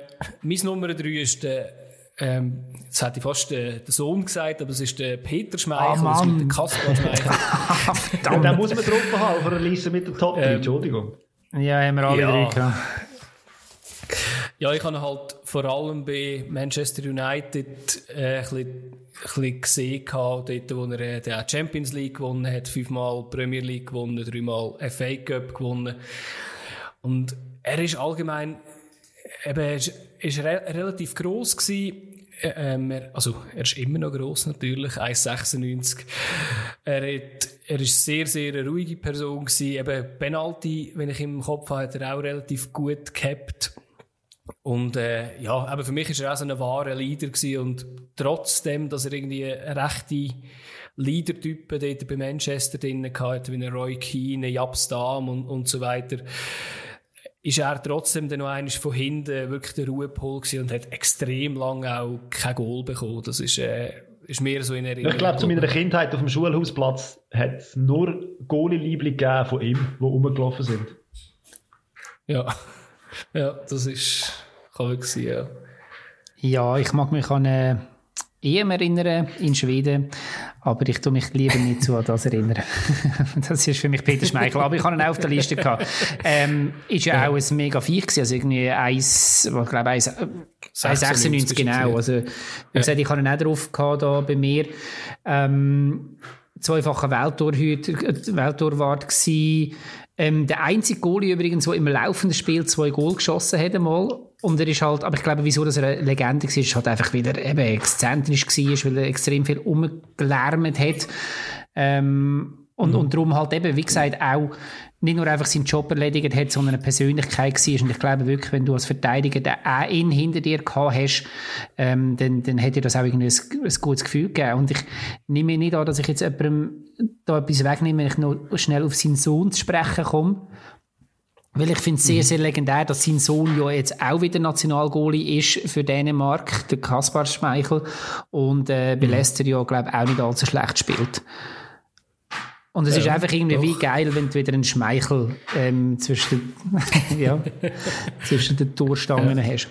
mein Nummer drei ist der ähm, jetzt hätte ich fast äh, den Sohn gesagt, aber es ist der Peter Schmeichel, ah, mit dem Kaspar Schmeichel. ja, den muss man drauf haben, auf einer Liste mit der Top 3, ähm, Entschuldigung. Ja, haben wir alle ja. drei gehabt. Ja, ich habe halt vor allem bei Manchester United äh, ein, bisschen, ein bisschen gesehen, dort, wo er äh, die Champions League gewonnen hat, fünfmal Premier League gewonnen, dreimal FA Cup gewonnen. Und er ist allgemein, eben, er ist, ist re relativ gross gewesen, ähm, er, also er ist immer noch gross natürlich, 1,96. Er, hat, er ist sehr, sehr eine ruhige Person gewesen. Eben Penalty, wenn ich im Kopf habe, hat er auch relativ gut gehabt. Und äh, ja, aber für mich ist er auch so ein wahrer Leader gewesen. und trotzdem, dass er irgendwie rechte Leader-Typen bei Manchester drin hatte, wie Roy Keane, Japs Dam und, und so weiter, ist er trotzdem dann noch einmal von hinten wirklich der Ruhepol und hat extrem lange auch kein Goal bekommen. Das ist, äh, ist mehr so in Erinnerung. Ich glaube, zu meiner Kindheit auf dem Schulhausplatz hat es nur Goalie-Liebling gegeben von ihm, die rumgelaufen sind. Ja, ja das ist, kann wirklich sein, ja. Ja, ich mag mich an eine EM erinnern in Schweden, aber ich tue mich lieber nicht so an das erinnern. das ist für mich Peter Schmeichel, aber ich habe ihn auch auf der Liste gehabt. Ähm, ist ja, ja. auch ein mega Viech gewesen, also irgendwie 1, ich glaube 1,96 genau. Also, wie gesagt, ich habe ihn auch drauf gehabt, da bei mir. Ähm, zweifacher Welttorhüter, Welttorwart gewesen. Ähm, der einzige Goalie übrigens, der im laufenden Spiel zwei Goal geschossen hat einmal. Und er ist halt, aber ich glaube, wieso dass er eine Legende war, ist halt einfach, weil er eben exzentrisch war, weil er extrem viel umgelärmt hat. Ähm, und, mhm. und darum halt eben, wie gesagt, auch nicht nur einfach seinen Job erledigt hat, sondern eine Persönlichkeit war. Und ich glaube wirklich, wenn du als Verteidiger den auch ihn hinter dir gehabt hast, ähm, dann, dann hätte dir das auch irgendwie ein, ein gutes Gefühl gegeben. Und ich nehme mir nicht an, dass ich jetzt jemandem da etwas wegnehme, wenn ich noch schnell auf seinen Sohn zu sprechen komme. Weil ich finde es sehr, mhm. sehr legendär, dass sein Sohn ja jetzt auch wieder Nationalgoalie ist für Dänemark, der Kaspar Schmeichel. Und äh, bei mhm. Leicester ja, glaube ich, auch nicht allzu schlecht spielt. Und es ja, ist einfach irgendwie doch. wie geil, wenn du wieder einen Schmeichel ähm, zwischen, den, ja, zwischen den Torstangen ja. hast.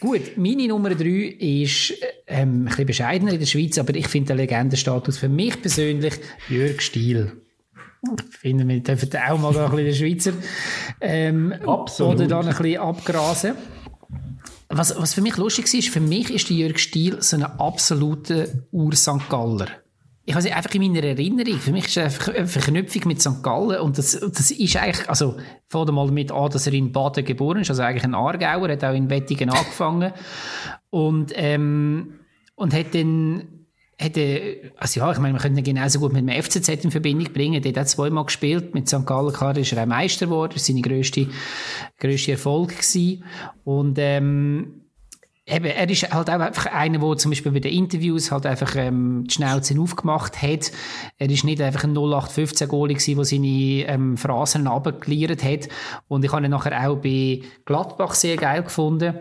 Gut, meine Nummer drei ist ähm, ein bisschen bescheidener in der Schweiz, aber ich finde den Legendenstatus für mich persönlich Jörg Stiel. Ich finde, wir dürfen auch mal ein bisschen den Schweizer ähm, Absolut. oder dann ein bisschen abgrasen. Was, was für mich lustig ist, für mich ist der Jörg Stiel so ein absoluter Ur-St. Galler ich habe einfach in meiner Erinnerung, für mich ist es einfach eine Verknüpfung mit St. Gallen und das, das ist eigentlich, also fängt mal mit an, dass er in Baden geboren ist, also eigentlich ein Aargauer, hat auch in Wettigen angefangen und, ähm, und hat dann hätte, also ja, ich meine, wir könnten ihn genauso gut mit dem FCZ in Verbindung bringen. Der hat zweimal gespielt. Mit St. Gallen klar ist er auch Meister geworden. Das war seine grösste, grösste Erfolg gewesen. Und, ähm, eben, er ist halt auch einfach einer, der zum Beispiel bei den Interviews halt einfach ähm, die Schnauze aufgemacht hat. Er ist nicht einfach ein 0815 Goalie gewesen, der seine ähm, Phrasen runtergeliert hat. Und ich habe ihn nachher auch bei Gladbach sehr geil gefunden.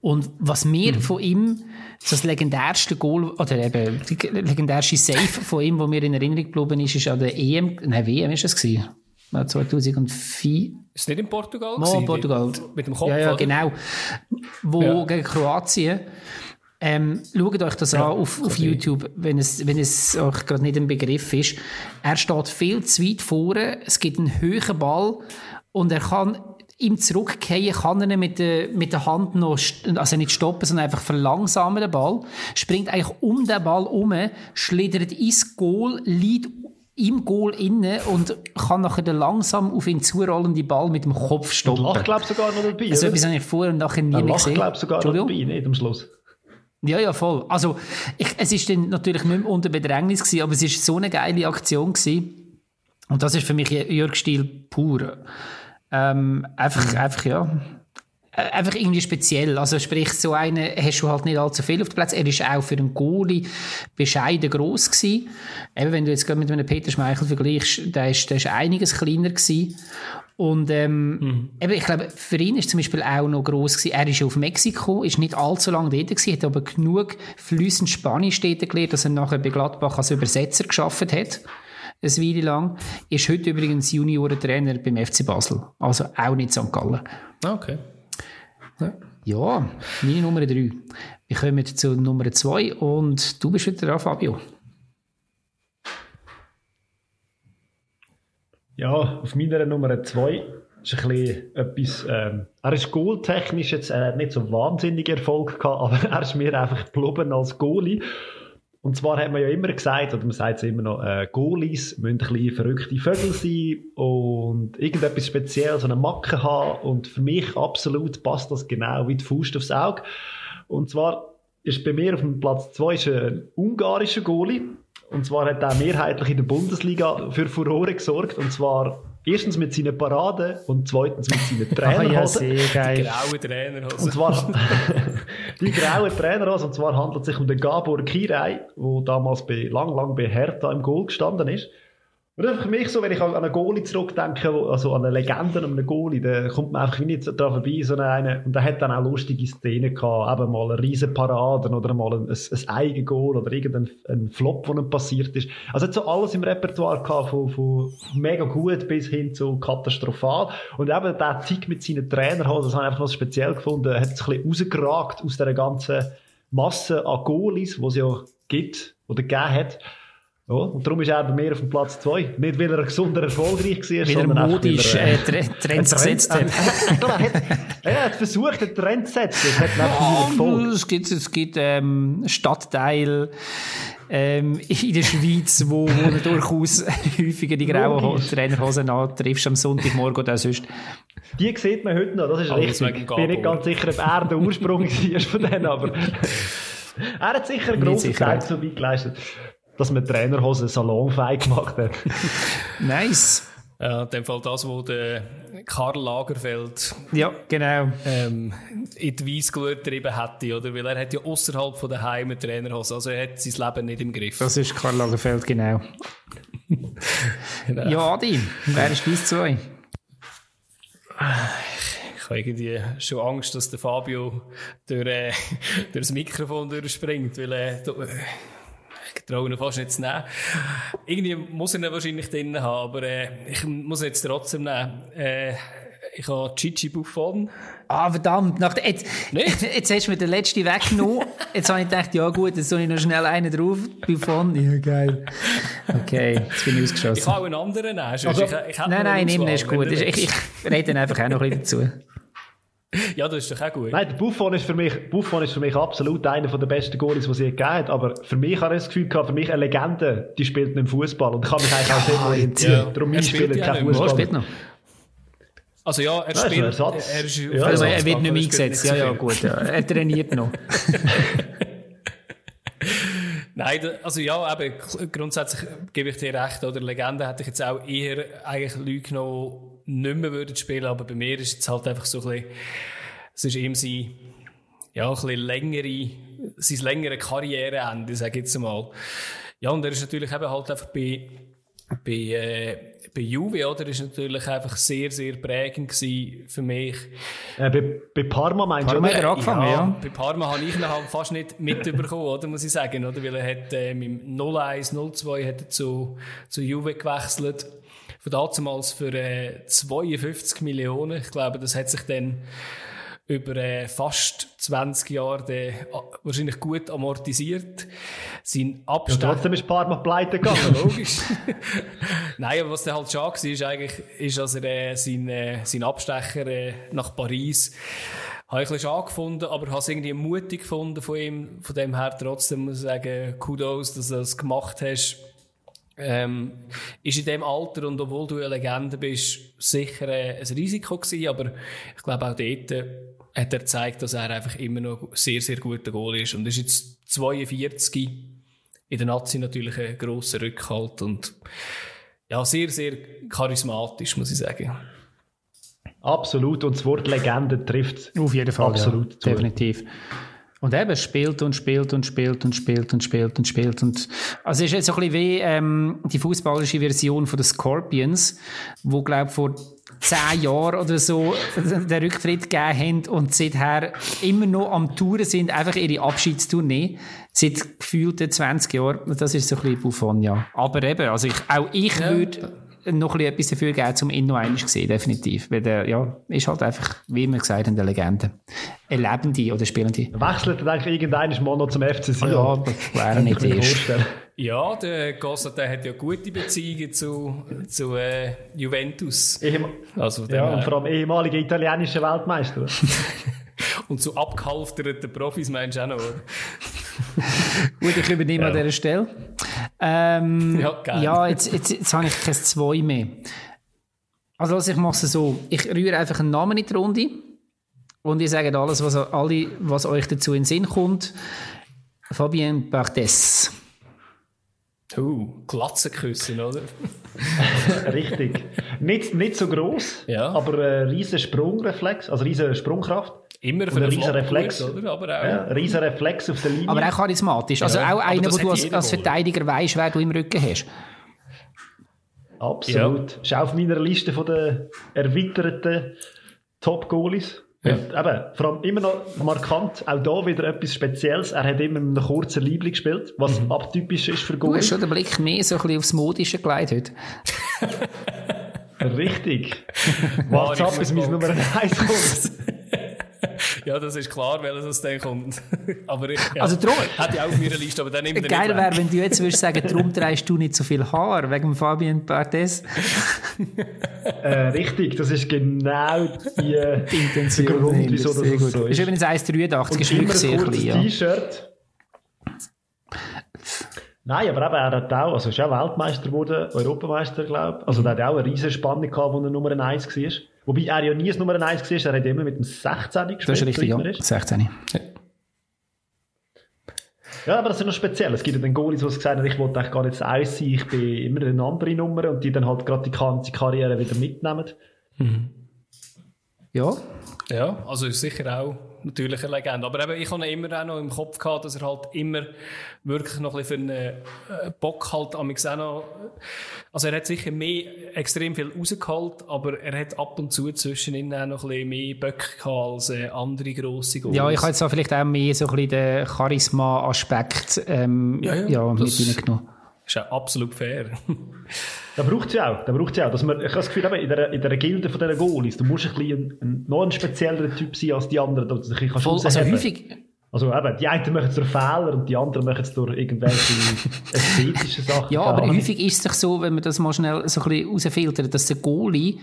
Und was mir mhm. von ihm, das legendärste Goal, oder eben, die legendärste Save von ihm, wo mir in Erinnerung geblieben ist, ist an der EM, nein, WM ist es gewesen. 2004. Ist nicht in Portugal? Oh, Portugal. Mit, mit, dem Kopf? Ja, ja, genau. Wo ja. gegen Kroatien. Ähm, schaut euch das ja, an auf, auf YouTube, wenn es, wenn es euch gerade nicht ein Begriff ist. Er steht viel zu weit vorne, es gibt einen höheren Ball und er kann im Zurückgehen kann er mit der, mit der Hand noch, also nicht stoppen, sondern einfach verlangsamen den Ball, springt eigentlich um den Ball um, schlittert ins Goal, liegt im Goal inne und kann nachher den langsam auf ihn zurollenden Ball mit dem Kopf stoppen. Und glaube sogar noch dabei. Also etwas habe ich vorher und nachher nie mehr gesehen. glaube sogar noch dabei, nicht am Schluss. Ja, ja, voll. Also, ich, es ist dann natürlich nicht mehr unter Bedrängnis gewesen, aber es ist so eine geile Aktion gewesen. Und das ist für mich Jörg Stil pur. Ähm, einfach, mhm. einfach, ja. Einfach irgendwie speziell. Also, sprich, so einen hast du halt nicht allzu viel auf dem Platz. Er ist auch für einen Goalie bescheiden gross gewesen. Eben, wenn du jetzt mit einem Peter Schmeichel vergleichst, der ist, der ist einiges kleiner gewesen. Und ähm, mhm. eben, ich glaube, für ihn ist zum Beispiel auch noch gross gewesen. Er ist auf Mexiko, ist nicht allzu lange dort gewesen, hat aber genug flüssend Spanisch dort gelernt, dass er nachher bei Gladbach als Übersetzer geschafft hat eine Weile lang. Ist heute übrigens Juniorentrainer beim FC Basel. Also auch nicht St. Gallen. Ah, okay. Ja, meine Nummer drei. Wir kommen zu Nummer zwei und du bist wieder dran, Fabio. Ja, auf meiner Nummer zwei ist ein bisschen etwas, ähm, er ist goaltechnisch jetzt äh, nicht so wahnsinnig Erfolg gehabt, aber er ist mir einfach geblieben als Goalie. Und zwar hat man ja immer gesagt, oder man sagt es immer noch, äh, Goalies müssen ein bisschen verrückte Vögel sein und irgendetwas Spezielles, so eine Macke haben. Und für mich absolut passt das genau wie die Faust aufs Auge. Und zwar ist bei mir auf dem Platz 2 ein ungarischer Goalie. Und zwar hat er mehrheitlich in der Bundesliga für Furore gesorgt. Und zwar Erstens mit seinen Paraden und zweitens mit seinen Trainerhosen. Ah, ja, sehr geil. Die grauen Trainerhosen. Und zwar, die grauen Trainerhosen. Und zwar handelt es sich um den Gabor Kirei, der damals bei, lang, lang bei Hertha im Goal gestanden ist. Und einfach für mich so, wenn ich an einen Goalie zurückdenke, also an eine Legende, an einen Goalie, da kommt man einfach nicht da vorbei, so eine, und der hat dann auch lustige Szenen gehabt, eben mal eine riesen Paraden oder mal ein, ein, ein Eigengoal oder irgendein ein Flop, der ihm passiert ist. Also hat so alles im Repertoire gehabt, von, von mega gut bis hin zu katastrophal. Und eben der Tick mit seinen Trainern, das habe ich einfach was speziell gefunden, hat es ein bisschen rausgeragt aus dieser ganzen Masse an Goalies, die es ja gibt oder gegeben hat. Ja, und darum ist er bei mir auf dem Platz 2. Nicht, weil er gesund und erfolgreich war, weil sondern er modisch äh, äh, Trends gesetzt hat. er hat versucht, einen Trend zu setzen. Das hat oh, es gibt, es gibt ähm, Stadtteile ähm, in der Schweiz, wo, wo du durchaus häufiger die grauen Trainerhosen antriffst am Sonntagmorgen oder sonst. Die sieht man heute noch, das ist Alles richtig. Ich bin nicht ganz sicher, ob er der Ursprung war von denen, aber er hat sicher einen grossen Teil so weit geleistet dass man Trainerhosen salonfähig gemacht hat. nice. Ja, in dem Fall das, wo der Karl Lagerfeld ja, genau. ähm, in die Weissglut getrieben hätte, oder? Weil er hat ja außerhalb von der Heime Trainerhose, also er hat sein Leben nicht im Griff. Das ist Karl Lagerfeld, genau. genau. Ja, Adi, wer ist dein zwei? Ich habe irgendwie schon Angst, dass der Fabio durch, äh, durch das Mikrofon durchspringt, weil äh, ich traue ihn fast nicht zu nehmen. Irgendwie muss er ihn wahrscheinlich drin haben, aber äh, ich muss ihn jetzt trotzdem nehmen. Äh, ich habe Chichi Buffon. Ah, verdammt. Nach der, jetzt, jetzt, jetzt hast du mir den letzten weggenommen. jetzt habe ich gedacht, ja gut, jetzt soll ich noch schnell einen drauf. Buffon. Ja, geil. Okay, jetzt bin ich ausgeschossen. Ich kann auch einen anderen nehmen. Also, ich, ich nein, nein, nimm den, ist gut. Ich, ich, ich rede einfach auch noch ein bisschen dazu. Ja, das ist doch auch gut. Nein, der Buffon ist für mich, Buffon ist für mich absolut einer der besten Goalies, die es je gegeben hat. Aber für mich habe ich das Gefühl gehabt, für mich eine Legende, die spielt nicht Fußball und kann mich eigentlich auch sehr orientieren. Ja. Darum er spielt ja kein Fußball. spielt noch. Also ja, er spielt. Er, er, ist ja, also er wird nicht mehr eingesetzt. Ja, ja, gut. Ja. Er trainiert noch. Nein, also ja, eben, grundsätzlich gebe ich dir recht, oder? Legende hätte ich jetzt auch eher eigentlich Leute genommen, nicht mehr würden spielen, aber bei mir ist es halt einfach so ein bisschen, es ist ihm sein, ja, ein bisschen längere, sein längere Karriereende, sage ich jetzt mal. Ja, und er ist natürlich eben halt einfach bei, bei, äh, bei Juve, oder, ist natürlich einfach sehr, sehr prägend für mich. Äh, bei, bei Parma meinst Parma du? hat er angefangen, ja, ja. Bei Parma habe ich ihn halt fast nicht mitbekommen, oder, muss ich sagen, oder, weil er hat, äh, mit 0-1, 0-2 hat er zu, zu Juve gewechselt. Von damals für, äh, 52 Millionen. Ich glaube, das hat sich dann über äh, fast 20 Jahre de, äh, wahrscheinlich gut amortisiert. Sein Abstecher... Ja, trotzdem ist Parma pleite gegangen. Logisch. Nein, aber was der halt schon war, ist eigentlich, ist, dass er äh, seinen äh, sein Abstecher äh, nach Paris habe ich ein bisschen gefunden, aber habe es irgendwie mutig gefunden von ihm. Von dem her trotzdem muss ich sagen, Kudos, dass du das gemacht hast. Ähm, ist in dem Alter und obwohl du eine Legende bist, sicher äh, ein Risiko gewesen, aber ich glaube auch dort hat er gezeigt, dass er einfach immer noch sehr, sehr guter Goal ist. Und ist jetzt 42 in der Nazi natürlich ein grosser Rückhalt und ja, sehr, sehr charismatisch, muss ich sagen. Absolut, und das Wort Legende trifft Auf jeden Fall, absolut. Ja, definitiv. Und eben spielt und spielt und spielt und spielt und spielt und spielt und also es ist jetzt so ein bisschen wie ähm, die fußballische Version von den Scorpions, wo glaube vor zehn Jahren oder so den Rücktritt gegeben haben und seither immer noch am Touren sind, einfach ihre Abschiedstournee seit gefühlten 20 Jahren. Das ist so ein bisschen Buffon, ja. Aber eben, also ich, auch ich ja. würde noch ein etwas dafür geben, um ihn noch einmal zu sehen, definitiv. Weil der, ja, ist halt einfach, wie wir gesagt haben, eine Legende. Eine lebende oder spielende. Wechselt er eigentlich irgendeiner mal noch zum FC Sion? Ja, wäre nicht erst. Ja, der Gossa, der hat ja gute Beziehungen zu, zu äh, Juventus. Ehem also, ja, und vor allem ehemalige italienische Weltmeister. und zu abgehalfterten Profis meinst du auch noch, oder? Gut, ich übernehme ja. an dieser Stelle. Ähm, ja, ja jetzt, jetzt, jetzt habe ich kein Zwei mehr. Also, also ich mache es so. Ich rühre einfach einen Namen in die Runde und ich sage alles, was, alle, was euch dazu in den Sinn kommt. Fabien Barthes. Uh, Glatze küssen, oder? Richtig. Nicht, nicht so groß, ja. aber ein riesen Sprungreflex, also riesen Sprungkraft. Immer für einen riesen Reflex, gut, oder? Aber auch. Ja, riesen Reflex auf der Linie. Aber auch charismatisch. Also ja, auch einer, wo du als, als Verteidiger weißt, wer du im Rücken hast. Absolut. Ja. Ist auf meiner Liste von den erweiterten Top-Goalies. Ja. Und eben, vor allem immer noch markant, auch da wieder etwas Spezielles. Er hat immer mit einem kurzen Liebling gespielt, was mhm. atypisch ist für Goalies. Du hast schon den Blick mehr so ein bisschen aufs Modische gelegt heute. Richtig. WhatsApp ist mein Nummer 1 ja, das ist klar, weil es dann kommt. aber ich ja, also drum, hätte ich auch auf meiner Liste, aber dann nimmt Geil wäre, wenn du jetzt würdest sagen, darum trägst du nicht so viel Haar, wegen Fabien Barthes. äh, richtig, das ist genau die, die Intention, Grund, wieso das so ist. Das ist übrigens 1,83, ist wirklich sehr klein. Ja. T-Shirt. Nein, aber eben, er hat auch, also ist auch Weltmeister geworden, Europameister, glaube ich. Also, er hat auch eine riesige Spanne gehabt, wo er Nummer 1 war. Wobei er ja nie das Nummer 1 war, er hat immer mit dem 16 gespielt. Das ist richtig, ja. 16. Ja. ja, aber das ist noch speziell. Es gibt ja den Goalies, die gesagt haben, ich wollte eigentlich gar nicht das Eis sein, ich bin immer eine andere Nummer und die dann halt gerade die ganze Karriere wieder mitnehmen. Mhm. Ja. Ja, also ist sicher auch natürlich eine Legende. Aber eben, ich habe ihn immer auch noch im Kopf gehabt, dass er halt immer wirklich noch ein bisschen für einen äh, Bock halt am auch noch, also er hat sicher mehr, extrem viel rausgeholt, aber er hat ab und zu zwischen ihnen auch noch ein bisschen mehr Böcke gehabt als äh, andere grosse Goals. Ja, ich habe jetzt auch vielleicht auch mehr so ein bisschen den Charisma-Aspekt ähm, ja, ja, ja, mit reingenommen. Ist ja absolut fair. da braucht sie auch. Da braucht sie auch. Dass man, ich habe das Gefühl, in der, in der Gilde von diesen Goalies, du musst ein bisschen ein, noch ein spezieller Typ sein als die anderen. Dass du dich Voll, also häufig... Also eben, die einen machen es durch Fehler und die anderen machen es durch irgendwelche ästhetischen Sachen. Ja, aber häufig ist es doch so, wenn man das mal schnell so ein bisschen rausfiltert, dass der Goalie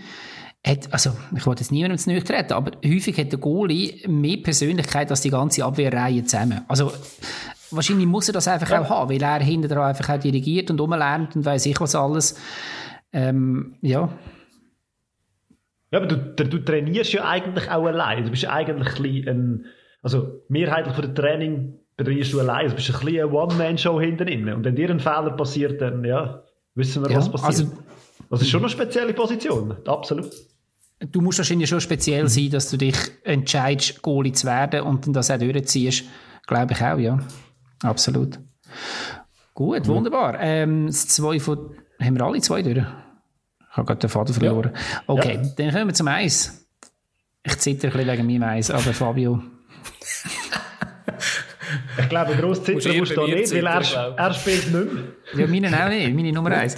hat, also ich wollte jetzt niemandem zu treten, aber häufig hat der Goalie mehr Persönlichkeit als die ganze Abwehrreihe zusammen. Also wahrscheinlich muss er das einfach ja. auch haben, weil er hinterher einfach auch dirigiert und umlernt und weiß ich was alles. Ähm, ja. Ja, aber du, du, trainierst ja eigentlich auch allein. Du bist eigentlich ein, also mehrheitlich von dem Training trainierst du allein. Du bist ein bisschen eine One-Man-Show hinten Und wenn dir ein Fehler passiert, dann ja, wissen wir, ja, was passiert. Also, das ist schon eine spezielle Position, absolut. Du musst wahrscheinlich schon speziell sein, dass du dich entscheidest, Goalie zu werden und dann das auch durchziehst. Glaube ich auch, ja. Absolut. Gut, wunderbar. Ähm, das zwei von haben wir alle zwei durch? Ich habe gerade den Faden verloren. Ja. Okay, ja. dann kommen wir zum Eis. Ich zitter ein bisschen wegen meinem Eis, aber Fabio. ich glaube, gross zittern musst du nicht, weil er, er spielt nicht mehr. Ja, meine auch nicht, meine Nummer 1.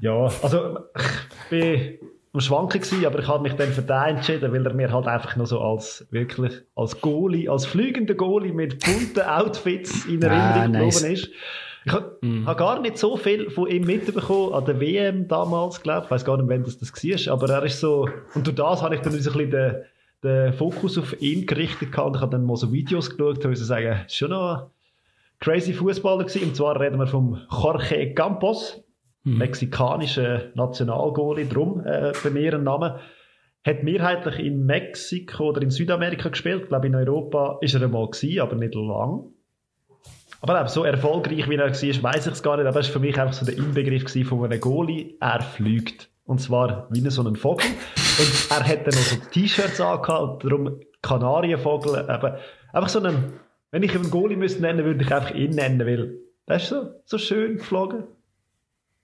Ja, also ich bin am Schwanken gewesen, aber ich habe mich dann für den entschieden, weil er mir halt einfach noch so als wirklich als Goalie, als fliegender Goalie mit bunten Outfits in Erinnerung ah, nice. ist. Ich habe mm. hab gar nicht so viel von ihm mitbekommen an der WM damals, glaube ich. Ich weiß gar nicht, wann das, das war. Aber er ist so, und durch das habe ich dann so ein bisschen den, den Fokus auf ihn gerichtet gehabt. Und ich habe dann mal so Videos geschaut, wo ich so sagen, schon noch crazy Fußballer gewesen. Und zwar reden wir vom Jorge Campos mhm. mexikanischer Nationalgoalie, drum äh, bei mir ein Name. Hat mehrheitlich in Mexiko oder in Südamerika gespielt. Ich glaube, in Europa ist er einmal gewesen, aber nicht lang. Aber eben, so erfolgreich wie er war, weiß ich es gar nicht. Aber es war für mich einfach so der Inbegriff von einem Goalie. Er fliegt. Und zwar wie so ein Vogel. Und er hat dann noch so T-Shirts angehabt. Darum Kanarienvogel. Eben, einfach so einen, wenn ich einen Goalie müsste nennen, würde ich einfach ihn nennen, weil das ist so, so schön geflogen.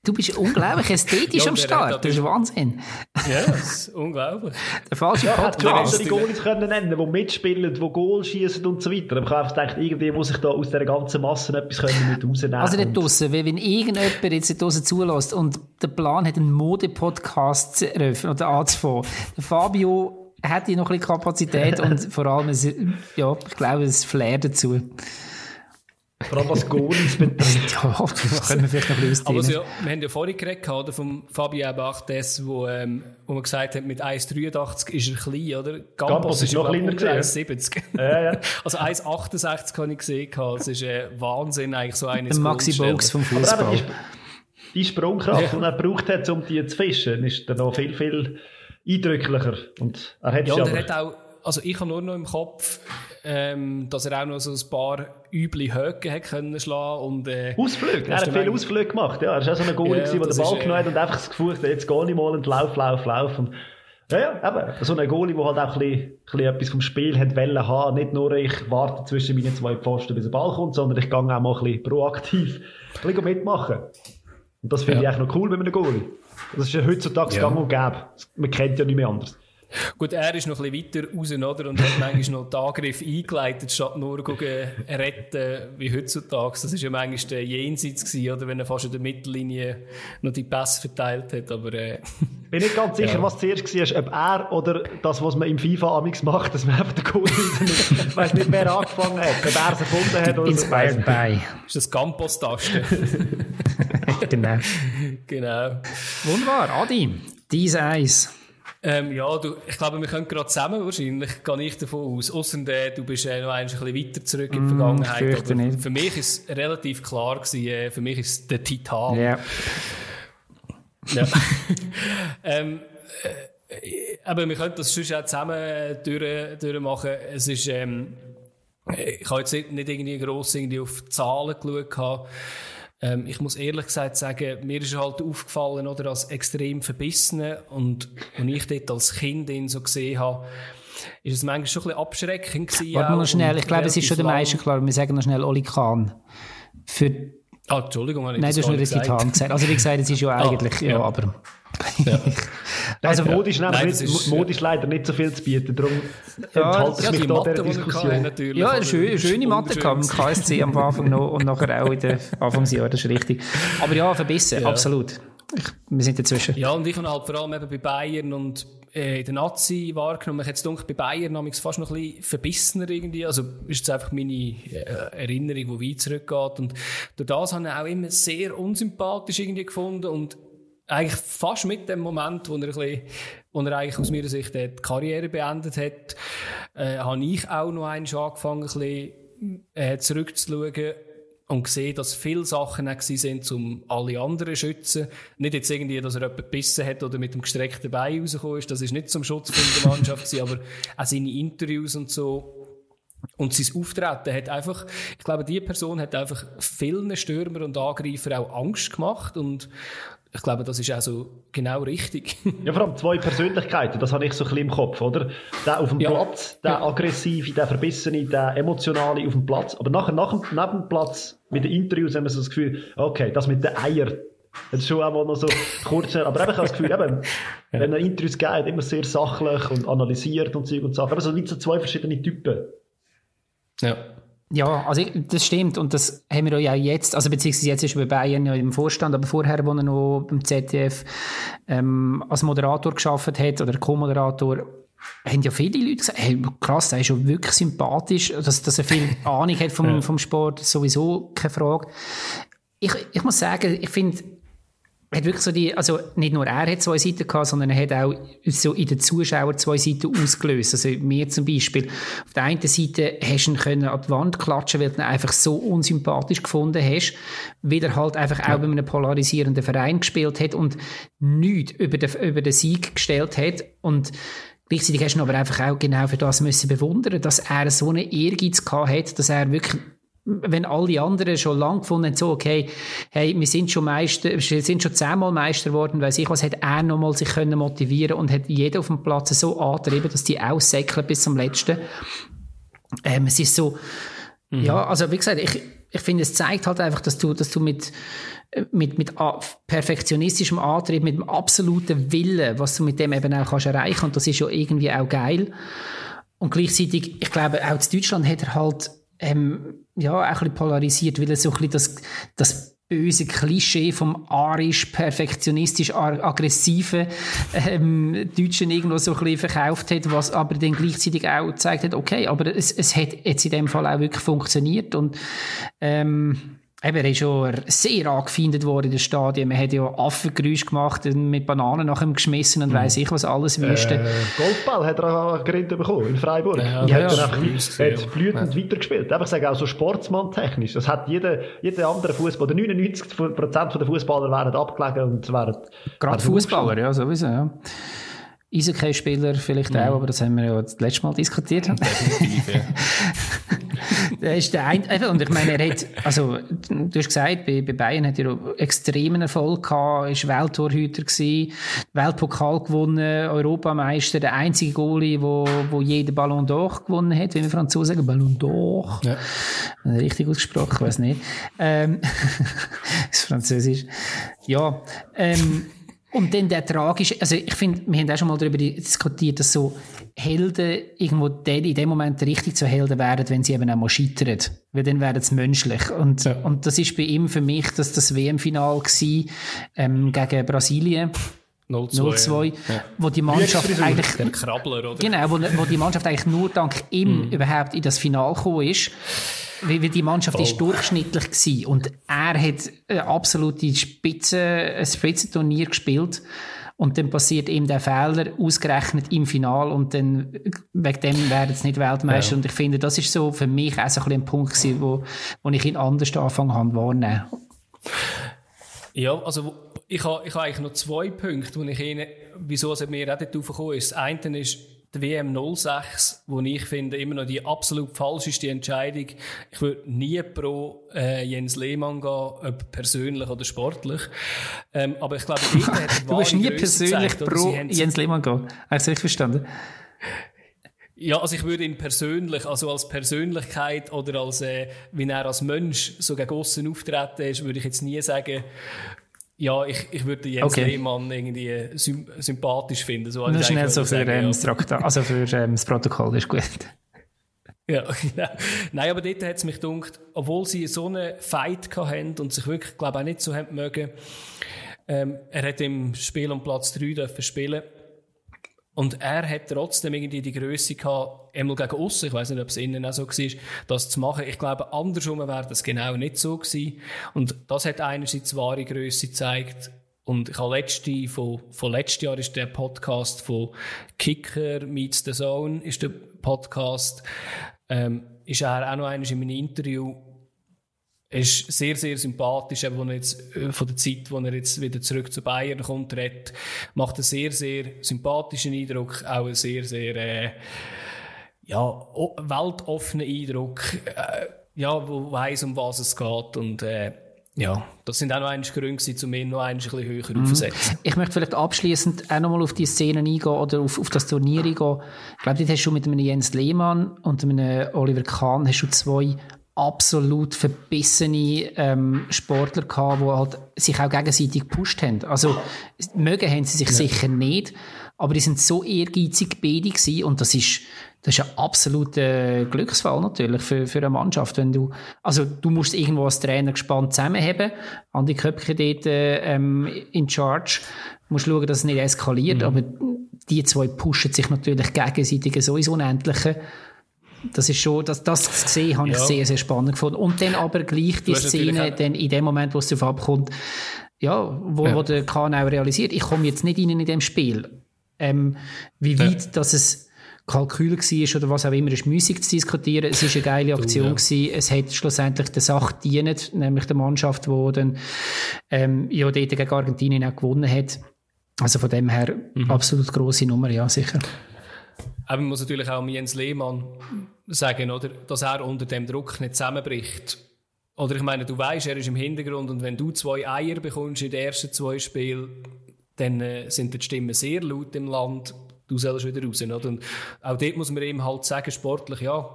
Du bist unglaublich ästhetisch ja, am Start. Das ist Wahnsinn. Ja, das ist unglaublich. Der falsche ja, Podcast. Ich die Goalies können nennen, die mitspielen, die Goal schießen und so weiter. Aber ich habe einfach gedacht, irgendwie muss ich da aus dieser ganzen Masse etwas können mit rausnehmen. Also nicht draussen, weil wenn irgendjemand jetzt draussen zulässt und der Plan hat, einen Mode-Podcast zu eröffnen oder anzufangen, Fabio hat hier noch ein bisschen Kapazität und vor allem, ja, ich glaube, es Flair dazu. Vor allem was Goalies betrifft. ja, das können wir vielleicht noch ein bisschen Aber so, wir haben ja vorhin geredet, oder, vom Fabien Bachtes, wo, ähm, wo man gesagt hat, mit 1,83 ist er klein, oder? Campos, Campos ist, noch kleiner gewesen. 1,70. Ja, ja. Also 1,68 habe ich gesehen, das ist äh, Wahnsinn, eigentlich so eines Maxi Box vom Fußball. Die Sprungkraft, ja. die er gebraucht hat, um die zu fischen, ist dann noch viel, viel eindrücklicher. Und er hat ja, und er hat auch, also ich habe nur noch im Kopf, ähm, dass er auch noch so ein paar üble Höcke hat können schlagen und äh, Ausflüge, er hat viele Ausflüge gemacht, ja, er war auch so ein Goalie, ja, der den Ball genommen hat und einfach das Gefühl hat, jetzt gehe ich mal und lauf, lauf, lauf und ja, ja, eben. So ein Goalie, der halt auch ein bisschen, ein bisschen etwas vom Spiel hat wollen haben. Nicht nur ich warte zwischen meinen zwei Pfosten, bis der Ball kommt, sondern ich gehe auch mal ein bisschen proaktiv ein bisschen mitmachen. Und das finde ja. ich eigentlich noch cool bei einem Goalie. Das ist ja heutzutage ja. gang und gäbe. Man kennt ja nicht mehr anders. Gut, er ist noch ein bisschen weiter raus, oder? Und hat manchmal noch den Angriff eingeleitet, statt nur gucken, retten, wie heutzutage. Das war ja manchmal der Jenseits gewesen, oder? Wenn er fast in der Mittellinie noch die Pässe verteilt hat, aber, äh, Bin nicht ganz sicher, ja. was zuerst war, ob er oder das, was man im FIFA amigs macht, dass man einfach den Goal Ich weiß nicht, wer angefangen hat, ob er es erfunden hat oder Inspired so. by. Ist das Campos-Taste? genau. genau. Wunderbar. Adi, dies Eis. Ähm, ja, du, ich glaube, wir können gerade zusammen wahrscheinlich, gehe ich davon aus. Ausser äh, du bist äh, noch ein bisschen weiter zurück in die mm, Vergangenheit. Mm, aber für mich ist relativ klar gewesen, äh, für mich ist der Titan. Yeah. Ja. ähm, äh, aber wir können das sonst auch zusammen durch, durchmachen. Es ist, ähm, ich habe jetzt nicht irgendwie gross irgendwie auf Zahlen geschaut. Ähm, ich muss ehrlich gesagt sagen, mir ist halt aufgefallen, oder, als extrem verbissen und, und ich dort als Kind ihn so gesehen habe, ist es manchmal schon ein bisschen abschreckend gewesen. Warte mal schnell, ich glaube, es ist schon der meisten klar. Wir sagen noch schnell Oli Kahn. Für Ah, Entschuldigung, ich Nein, du hast nur Titan gesagt. Also wie gesagt, es ist ja ah, eigentlich, ah, ja. ja, aber... Ja. also modisch, Nein, nicht, ist, modisch leider nicht so viel zu bieten, darum ja, enthalte ich ja, mich da der Diskussion. Natürlich, ja, eine schöne, schöne Mathe kam im KSC am Anfang noch und nachher auch in den Anfangsjahren, das ist richtig. Aber ja, verbissen, ja. absolut. Ich, wir sind dazwischen. Ja, und ich habe halt vor allem eben bei Bayern und äh, in der Nazi wahrgenommen. Ich hätte es bei Bayern nämlich fast noch ein bisschen verbissener irgendwie. Also ist jetzt einfach meine äh, Erinnerung, die weit zurückgeht. Und durch das habe ich auch immer sehr unsympathisch irgendwie gefunden und eigentlich fast mit dem Moment, wo er, ein bisschen, wo er eigentlich aus meiner Sicht die Karriere beendet hat, äh, habe ich auch noch einmal angefangen, ein bisschen äh, zurückzuschauen und gesehen, dass viele Sachen auch sind, um alle anderen zu schützen. Nicht jetzt irgendwie, dass er jemanden gebissen hat oder mit dem gestreckten Bein rausgekommen ist. Das ist nicht zum Schutz von der Mannschaft gewesen, aber auch seine Interviews und so. Und sein Auftreten hat einfach, ich glaube, die Person hat einfach vielen Stürmer und Angreifer auch Angst gemacht und ich glaube, das ist auch so genau richtig. ja, vor allem zwei Persönlichkeiten, das habe ich so ein bisschen im Kopf, oder? Der auf dem ja. Platz, der ja. aggressive, der verbissene, der emotionale auf dem Platz. Aber nachher, nach dem, neben dem Platz, mit den Interviews haben wir so das Gefühl, okay, das mit den Eier, das ist schon einmal noch so kurz, aber eben, ich habe das Gefühl, eben, wenn er Interviews geht, immer sehr sachlich und analysiert und Zeug und Sachen. Aber so wie so zwei verschiedene Typen. Ja. Ja, also das stimmt und das haben wir ja jetzt, also beziehungsweise jetzt ist er bei Bayern ja im Vorstand, aber vorher, wo er noch beim ZDF ähm, als Moderator geschafft hat oder Co-Moderator, haben ja viele Leute gesagt, hey, krass, er ist schon wirklich sympathisch, dass, dass er viel Ahnung hat vom, vom Sport, sowieso keine Frage. Ich, ich muss sagen, ich finde, hat wirklich so die, also nicht nur er hat zwei Seiten gehabt, sondern er hat auch so in den Zuschauern zwei Seiten ausgelöst. Also mir zum Beispiel. Auf der einen Seite hast du ihn können an die Wand klatschen, weil du ihn einfach so unsympathisch gefunden hast, weil er halt einfach ja. auch bei einem polarisierenden Verein gespielt hat und nichts über den, über den Sieg gestellt hat und Gleichzeitig hast du ihn aber einfach auch genau für das müssen bewundern, dass er so einen Ehrgeiz gehabt hat, dass er wirklich wenn alle anderen schon lang gefunden haben, so, okay, hey, wir sind schon Meister, wir sind schon zehnmal Meister geworden, weiß ich was, hat er nochmal sich können motivieren und hat jeder auf dem Platz so angetrieben, dass die aussäckeln bis zum Letzten. Ähm, es ist so, mhm. ja, also wie gesagt, ich, ich finde, es zeigt halt einfach, dass du, dass du mit, mit, mit perfektionistischem Antrieb, mit dem absoluten Willen, was du mit dem eben auch kannst erreichen und das ist ja irgendwie auch geil. Und gleichzeitig, ich glaube, auch in Deutschland hat er halt ähm, ja, ein bisschen polarisiert, weil er so ein bisschen das, das böse Klischee vom arisch, perfektionistisch, aggressiven ähm, Deutschen irgendwo so ein bisschen verkauft hat, was aber dann gleichzeitig auch gezeigt hat, okay, aber es, es hat jetzt in dem Fall auch wirklich funktioniert und ähm, Eben, er ist schon sehr angefeindet worden in den Stadien. Man hat ja Affengeräusche gemacht, mit Bananen nach ihm geschmissen und mhm. weiss ich was alles wüsste. Äh, Golfball hat er auch gerinnt bekommen in Freiburg. Ja, und ja, hat ja, dann hat blütend ja. weitergespielt. Einfach sagen, auch so Sportsmann-technisch. Das hat jeder, jeder andere Fußballer, 99% der Fußballer wären abgelegen und wären. Gerade Fußballer, ja, sowieso, ja. Eishockey-Spieler vielleicht mhm. auch, aber das haben wir ja das letzte Mal diskutiert. Definitiv, ja. das ist der eine, und ich meine, er hat, also, du hast gesagt, bei, bei Bayern hat er extremen Erfolg gehabt, ist Welttorhüter gewesen, Weltpokal gewonnen, Europameister, der einzige Goalie, wo, wo jeden Ballon d'Or gewonnen hat, wie wir Franzosen sagen, Ballon d'Or. Ja. Richtig ausgesprochen, weiß nicht. Ähm, das ist Französisch. Ja, ähm, und dann der tragische, also ich finde, wir haben auch schon mal darüber diskutiert, dass so Helden irgendwo in dem Moment richtig zu Helden werden, wenn sie eben auch mal scheitern. Weil dann werden sie menschlich. Und, ja. und das ist bei ihm für mich dass das WM-Final war, ähm, gegen Brasilien. 0-2, ja. wo die Mannschaft eigentlich, der Krabbler? Genau, wo, wo die Mannschaft eigentlich nur dank ihm mm. überhaupt in das Final gekommen ist. Weil, die Mannschaft Voll. ist durchschnittlich gewesen. und er hat eine absolute Spitze, ein Spitzenturnier gespielt. Und dann passiert ihm der Fehler, ausgerechnet im Final, und dann, wegen dem werden sie nicht Weltmeister. Ja. Und ich finde, das ist so für mich auch so ein, ein Punkt gewesen, wo, wo ich ihn anders angefangen habe wahrnehmen. Ja, also, ich habe, ich habe eigentlich noch zwei Punkte, wo ich Ihnen, wieso es mir auch dort aufgekommen ist. Das eine ist, die WM 06, wo ich finde, immer noch die absolut falscheste Entscheidung. Ich würde nie pro äh, Jens Lehmann gehen, ob persönlich oder sportlich. Ähm, aber ich glaube, hat Du wirst nie persönlich gezeigt, pro Jens Lehmann gehen. Habe ich richtig verstanden? Ja, also ich würde ihn persönlich, also als Persönlichkeit oder als, äh, wie er als Mensch so gegen aussen auftreten ist, würde ich jetzt nie sagen, ja, ich, ich würde Jens okay. Lehmann irgendwie sympathisch finden. So Nur schnell so für, ähm, das also für ähm, das Protokoll, ist gut. Ja, genau. Nein, aber dort hat es mich gedacht, obwohl sie so einen Fight hatten und sich wirklich, glaube ich, auch nicht so haben mögen, ähm, er hat im Spiel um Platz 3 dürfen spielen und er hat trotzdem irgendwie die Größe gehabt, einmal gegen aussen, ich weiß nicht, ob es innen auch so war, das zu machen. Ich glaube, andersrum wäre das genau nicht so gewesen. Und das hat einerseits wahre Größe gezeigt. Und ich habe letzte, von, von letztes Jahr ist der Podcast von Kicker Meets the Zone, ist der Podcast, ähm, ist er auch noch einmal in meinem Interview er ist sehr, sehr sympathisch, eben, er jetzt, äh, von der Zeit, wo er jetzt wieder zurück zu Bayern kommt, redet, macht einen sehr, sehr sympathischen Eindruck, auch einen sehr, sehr, äh, ja, weltoffenen Eindruck, äh, ja, wo weiss, um was es geht und, äh, ja, das sind auch noch einige Gründe, um ihn noch ein bisschen höher mhm. aufzusetzen. Ich möchte vielleicht abschließend auch nochmal auf die Szenen eingehen oder auf, auf das Turnier eingehen. Ich glaube, dort hast du mit einem Jens Lehmann und einem Oliver Kahn hast du zwei absolut verbissene ähm, Sportler gehabt, die halt sich auch gegenseitig gepusht haben. Also mögen haben sie sich ja. sicher nicht, aber die sind so ehrgeizig beide gewesen und das ist das ist ein absoluter Glücksfall natürlich für, für eine Mannschaft. Wenn du, also du musst irgendwo als Trainer gespannt zusammenhaben. Andi Köpke dort ähm, in Charge. Du musst schauen, dass es nicht eskaliert. Mhm. Aber die zwei pushen sich natürlich gegenseitig so ins Unendliche. Das ist schon, das, das gesehen habe ich ja. sehr, sehr spannend gefunden. Und dann aber gleich die Szene, dann in dem Moment, wo es darauf abkommt, ja, wo, ja. wo der Kahn auch realisiert, ich komme jetzt nicht rein in dem Spiel. Ähm, wie weit, ja. dass es Kalkül war oder was auch immer, ist müßig zu diskutieren. Es ist eine geile Aktion oh, ja. Es hat schlussendlich der Sache gedient, nämlich der Mannschaft, die dann ähm, ja dort gegen Argentinien auch gewonnen hat. Also von dem her mhm. absolut grosse Nummer, ja, sicher. Aber man muss natürlich auch Jens Lehmann sagen, oder, dass er unter dem Druck nicht zusammenbricht. Oder ich meine, du weißt, er ist im Hintergrund und wenn du zwei Eier bekommst in den ersten zwei Spielen, dann äh, sind die Stimmen sehr laut im Land du sollst wieder raus. Oder? Und auch dort muss man ihm halt sagen, sportlich, ja,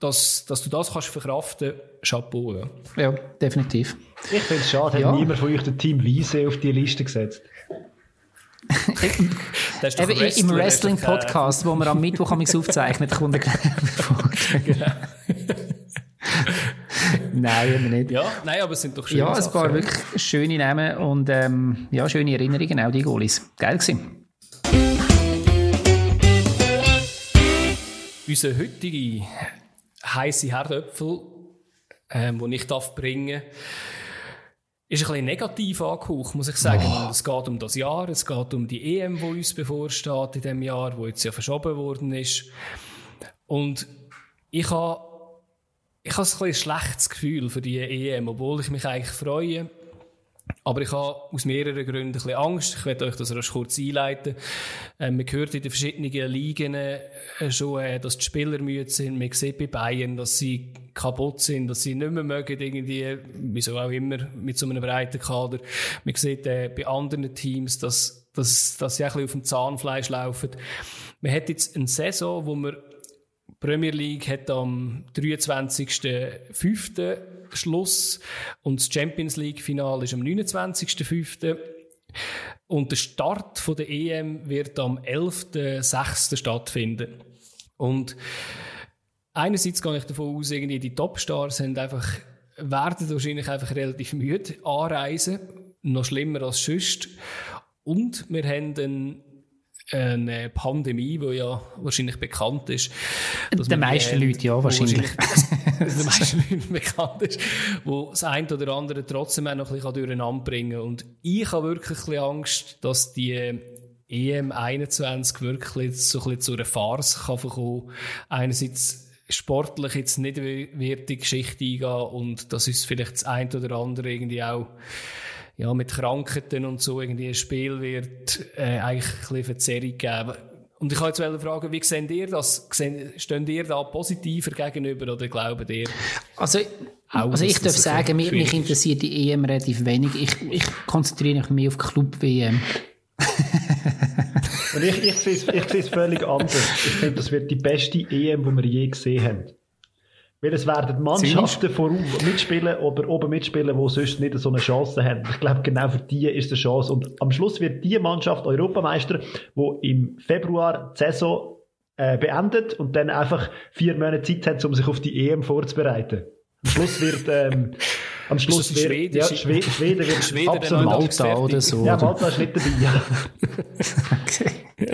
dass, dass du das kannst verkraften, Chapeau. Ja, ja definitiv. Ich finde es schade, ja. hat niemand von euch den Team Wiese auf die Liste gesetzt. Eben Im Wrestling-Podcast, wo wir am Mittwoch aufzeichnen, kommt er genau. Nein, immer nicht. Ja, nein, aber es sind doch schöne Ja, ein paar wirklich schöne Namen und ähm, ja, schöne Erinnerungen, auch die Goalies. Geil gewesen. Unser heutiger heiße Herdöpfel, ähm, den ich darf bringen ist ein bisschen negativ angehaucht, muss ich sagen. Oh. Es geht um das Jahr, es geht um die EM, die uns bevorsteht in diesem Jahr, wo jetzt ja verschoben worden ist. Und ich habe ich habe ein, ein schlechtes Gefühl für die EM, obwohl ich mich eigentlich freue. Aber ich habe aus mehreren Gründen ein bisschen Angst. Ich werde euch das rasch kurz einleiten. Ähm, man hört in den verschiedenen Ligen äh, schon, äh, dass die Spieler müde sind. Man sieht bei Bayern, dass sie kaputt sind, dass sie nicht mehr mögen, irgendwie, wieso auch immer, mit so einem breiten Kader. Man sieht äh, bei anderen Teams, dass, dass, dass sie ein bisschen auf dem Zahnfleisch laufen. Man hat jetzt eine Saison, wo man Premier League hat am 23.05. Schluss und das Champions League Finale ist am 29.05. Und der Start von der EM wird am 11.06. stattfinden. Und einerseits gehe ich davon aus, irgendwie die Topstars sind einfach, werden wahrscheinlich einfach relativ müde anreisen. Noch schlimmer als sonst. Und wir haben einen eine Pandemie, die ja wahrscheinlich bekannt ist. Den meisten Leuten, ja, wahrscheinlich. wahrscheinlich den meisten Leuten bekannt ist, wo das eine oder andere trotzdem auch noch ein bisschen durcheinander bringen kann. Und ich habe wirklich ein bisschen Angst, dass die EM 21 wirklich so ein bisschen zu einer Farce kann verkommen. Einerseits sportlich jetzt nicht wird die Geschichte eingehen und dass uns vielleicht das eine oder andere irgendwie auch ja, mit Krankheiten und so irgendwie ein Spiel wird äh, eigentlich ein bisschen Verzerrung geben. Und ich wollte jetzt fragen, wie seht ihr das? Stehen ihr da positiver gegenüber oder glauben ihr? Also, auch, also ich darf sagen, mich, mich interessiert die EM relativ wenig. Ich, ich konzentriere mich mehr auf Club-WM. Und ich, ich sehe es völlig anders. Ich finde, das wird die beste EM, die wir je gesehen haben. Weil es werden Mannschaften voraus mitspielen oder oben mitspielen, die sonst nicht so eine Chance haben. Ich glaube, genau für die ist eine Chance. Und am Schluss wird die Mannschaft Europameister, die im Februar die Saison äh, beendet und dann einfach vier Monate Zeit hat, um sich auf die EM vorzubereiten. Am Schluss wird ähm, am Schluss wird Schweden, ja, Schweden, Schweden wird Schweden absolut Malta oder so. Ja, Malta ist nicht dabei. Ja. okay.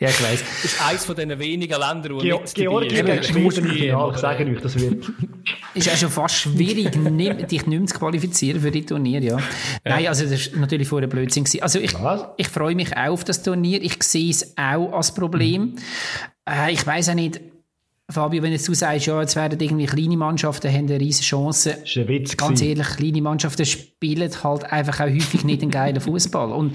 Ja, ich weiss. Das ist eines von diesen wenigen Ländern, Ge nicht Georgien gegen Schweden im Finale, ich sage euch, das wird. ist auch schon fast schwierig, dich nicht mehr zu qualifizieren für die Turnier, ja. ja. Nein, also das ist natürlich vorher Blödsinn gewesen. Also ich, ich freue mich auch auf das Turnier. Ich sehe es auch als Problem. Mhm. Äh, ich weiß auch nicht, Fabio, wenn du sagst, ja, jetzt werden irgendwie kleine Mannschaften haben eine riesige Chance. Das ist ein Witz Ganz ehrlich, kleine Mannschaften spielen halt einfach auch häufig nicht einen geilen Fußball. Und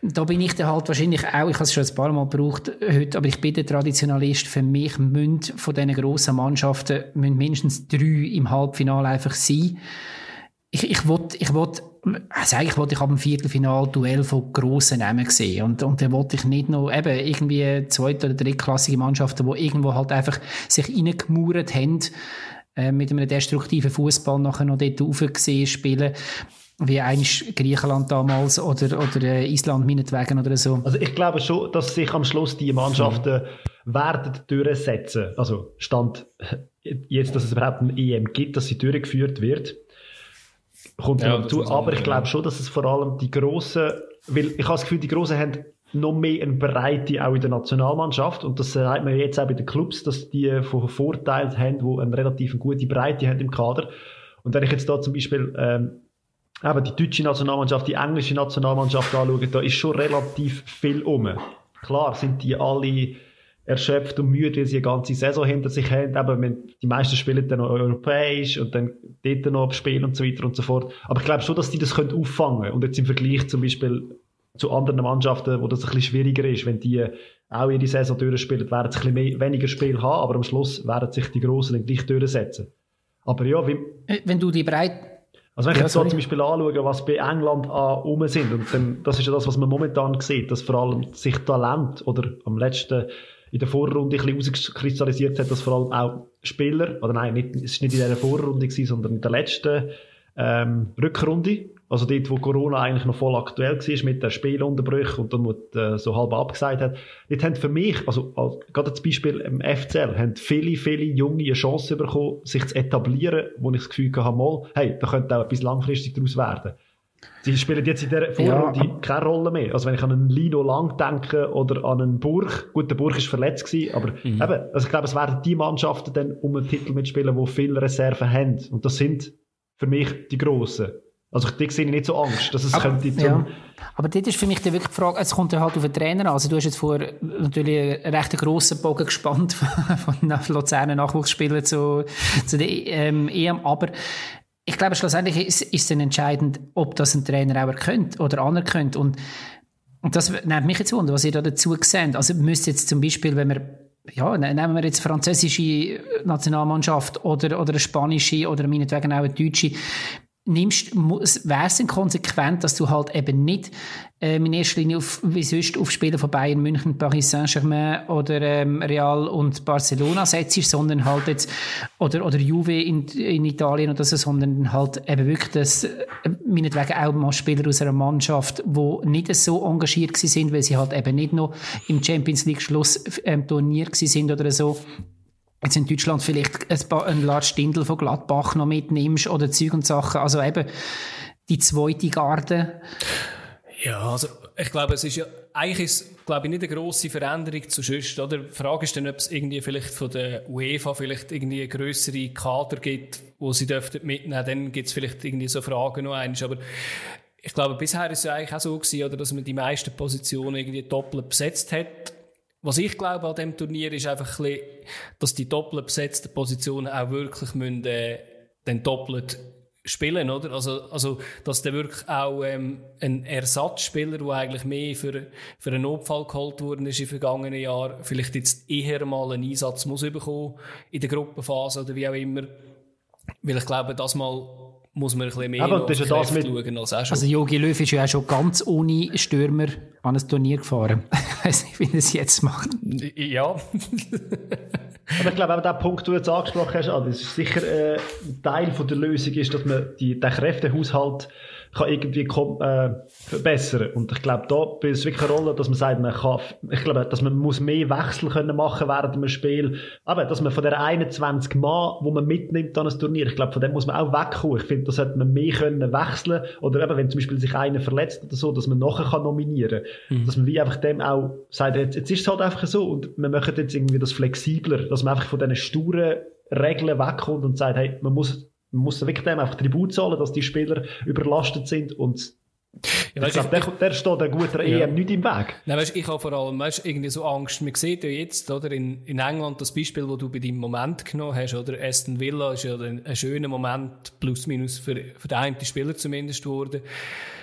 da bin ich dann halt wahrscheinlich auch, ich habe es schon ein paar Mal gebraucht heute, aber ich bin der Traditionalist. Für mich müssen von diesen grossen Mannschaften müssen mindestens drei im Halbfinale einfach sein. Ich, ich wollte, ich wollte, also eigentlich wollte ich ab dem Viertelfinal Duell von grossen Namen sehen. Und, und dann wollte ich nicht noch eben irgendwie zweite oder drittklassige Mannschaften, die irgendwo halt einfach sich reingemauert haben, äh, mit einem destruktiven Fußball nachher noch dort rauf gesehen spielen wie eigentlich Griechenland damals oder, oder äh, Island meinetwegen oder so. Also ich glaube schon, dass sich am Schluss die Mannschaften mhm. werden durchsetzen. Also Stand jetzt, dass es überhaupt ein EM gibt, dass sie durchgeführt wird kommt ja, dazu. Aber ich glaube schon, dass es vor allem die Grossen, weil ich habe das Gefühl, die Grossen haben noch mehr eine Breite auch in der Nationalmannschaft und das sagt man jetzt auch bei den Clubs, dass die von Vorteil haben, die eine relativ gute Breite haben im Kader. Und wenn ich jetzt da zum Beispiel ähm, eben die deutsche Nationalmannschaft, die englische Nationalmannschaft anschaue, da ist schon relativ viel um. Klar sind die alle erschöpft und müde, weil sie eine ganze Saison hinter sich haben. Aber die meisten spielen dann noch europäisch und dann dort noch spielen und so weiter und so fort. Aber ich glaube schon, dass die das können auffangen können. Und jetzt im Vergleich zum Beispiel zu anderen Mannschaften, wo das ein bisschen schwieriger ist, wenn die auch ihre Saison durchspielen, werden sie ein bisschen mehr, weniger Spiel haben, aber am Schluss werden sich die Grossen dann gleich durchsetzen. Aber ja, wie, äh, wenn du die Breit also wenn ich ja, jetzt so zum Beispiel anschaue, was bei England rum sind, und dann, das ist ja das, was man momentan sieht, dass vor allem sich Talent oder am letzten in der Vorrunde ein bisschen rauskristallisiert hat, dass vor allem auch Spieler, oder nein, nicht, es war nicht in dieser Vorrunde, gewesen, sondern in der letzten ähm, Rückrunde, also dort, wo Corona eigentlich noch voll aktuell war mit den Spielunterbrüchen und dann äh, so halb abgesagt hat, dort haben für mich, also, also gerade das Beispiel im FCL, haben viele, viele Junge eine Chance bekommen, sich zu etablieren, wo ich das Gefühl hatte, mal, hey, da könnte auch etwas langfristig daraus werden. Sie spielen jetzt in der Vorrunde ja. keine Rolle mehr. Also wenn ich an einen Lino Lang denke oder an einen Burg, gut, der Burg ist verletzt gewesen, aber mhm. eben, also ich glaube, es werden die Mannschaften dann um einen Titel mitspielen, die viele Reserven haben. Und das sind für mich die Grossen. Also ich sehe nicht so Angst, dass es aber, könnte zum... Ja. Aber dort ist für mich dann wirklich die Frage, es kommt ja halt auf den Trainer an. Also du hast jetzt vor natürlich einen recht grossen Bogen gespannt von Luzerner Nachwuchsspielern zu, zu der ähm, EM, aber ich glaube, schlussendlich ist, ist es entscheidend, ob das ein Trainer auch erkennt oder anerkennt. Und, und das nimmt mich jetzt wunder, was ihr da dazu seht. Also müsste jetzt zum Beispiel, wenn wir ja, ne, nehmen wir jetzt französische Nationalmannschaft oder, oder eine spanische oder meinetwegen auch eine deutsche nimmst, wäre es konsequent, dass du halt eben nicht ähm, in erster Linie auf, wie sonst auf Spieler von Bayern, München, Paris Saint-Germain oder ähm, Real und Barcelona setzt, sondern halt jetzt, oder, oder Juve in, in Italien oder so, sondern halt eben wirklich das, äh, meinetwegen auch mal Spieler aus einer Mannschaft, die nicht so engagiert sind, weil sie halt eben nicht noch im Champions League Schluss ähm, Turnier sind oder so, jetzt in Deutschland vielleicht ein, ein Lars Stindl von Gladbach noch mitnimmst oder Zeug und Sachen. Also eben die zweite Garde. Ja, also ich glaube, es ist ja eigentlich ist, glaube ich, nicht eine grosse Veränderung zu sonst. Oder? Die Frage ist dann, ob es irgendwie vielleicht von der UEFA vielleicht irgendwie eine grössere Kader gibt, wo sie dürften mitnehmen. Dann gibt es vielleicht irgendwie so Fragen noch eins. Aber ich glaube, bisher ist es ja eigentlich auch so gewesen, oder, dass man die meisten Positionen irgendwie doppelt besetzt hat was ich glaube an dem Turnier ist einfach ein bisschen, dass die doppelt besetzten Positionen auch wirklich müssen, äh, dann doppelt spielen, oder? Also, also, dass der wirklich auch, ähm, ein Ersatzspieler, der eigentlich mehr für, für einen Notfall geholt worden ist im vergangenen Jahr, vielleicht jetzt eher mal einen Einsatz muss bekommen in der Gruppenphase oder wie auch immer. Weil ich glaube, das mal muss man ein bisschen mehr Aber das ist das mit, schauen als auch schon. Also Jogi Löw ist ja auch schon ganz ohne Stürmer an ein Turnier gefahren. ich weiß nicht, wie er es jetzt macht. Ja. Aber ich glaube, auch der Punkt, den du jetzt angesprochen hast, das ist sicher äh, ein Teil von der Lösung, ist, dass man die, den Kräftehaushalt kann irgendwie äh, verbessern. Und ich glaube, da spielt es wirklich eine Rolle, dass man sagt, man kann, ich glaube, dass man muss mehr Wechsel können machen während einem Spiel. Aber, dass man von der 21 Mann, wo man mitnimmt an ein Turnier, ich glaube, von dem muss man auch wegkommen. Ich finde, da sollte man mehr können wechseln. Oder eben, wenn zum Beispiel sich einer verletzt oder so, dass man nachher kann nominieren kann. Mhm. Dass man wie einfach dem auch sagt, jetzt, jetzt ist es halt einfach so und wir machen jetzt irgendwie das flexibler, dass man einfach von diesen sturen Regeln wegkommt und sagt, hey, man muss muss wirklich dem einfach Tribut zahlen, dass die Spieler überlastet sind und ja, ich glaube, der, der steht guter ja. EM nicht im Weg. Nein, weißt, ich habe vor allem weißt, irgendwie so Angst. Man sieht ja jetzt oder, in, in England das Beispiel, das du bei deinem Moment genommen hast. Oder Aston Villa ist ja ein, ein schöner Moment, plus minus für, für den einen Spieler zumindest geworden.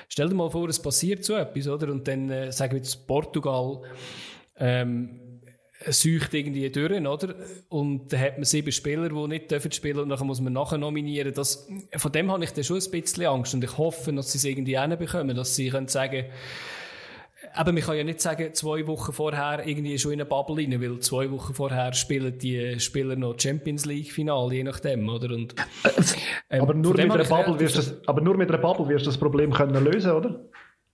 Stell dir mal vor, es passiert so etwas, oder? Und dann äh, sagen wir jetzt Portugal, ähm, sucht irgendwie durch, oder? Und dann hat man sieben Spieler, die nicht dürfen spielen und dann muss man nachher nominieren. Das, von dem habe ich dann schon ein bisschen Angst und ich hoffe, dass sie es irgendwie hinbekommen, dass sie können sagen aber man kann ja nicht sagen, zwei Wochen vorher irgendwie schon in eine Bubble rein, weil zwei Wochen vorher spielen die Spieler noch Champions League Finale, je nachdem, oder? Und, ähm, aber, nur mit einer Bubble wirst das, aber nur mit einer Bubble wirst du das Problem können lösen, oder?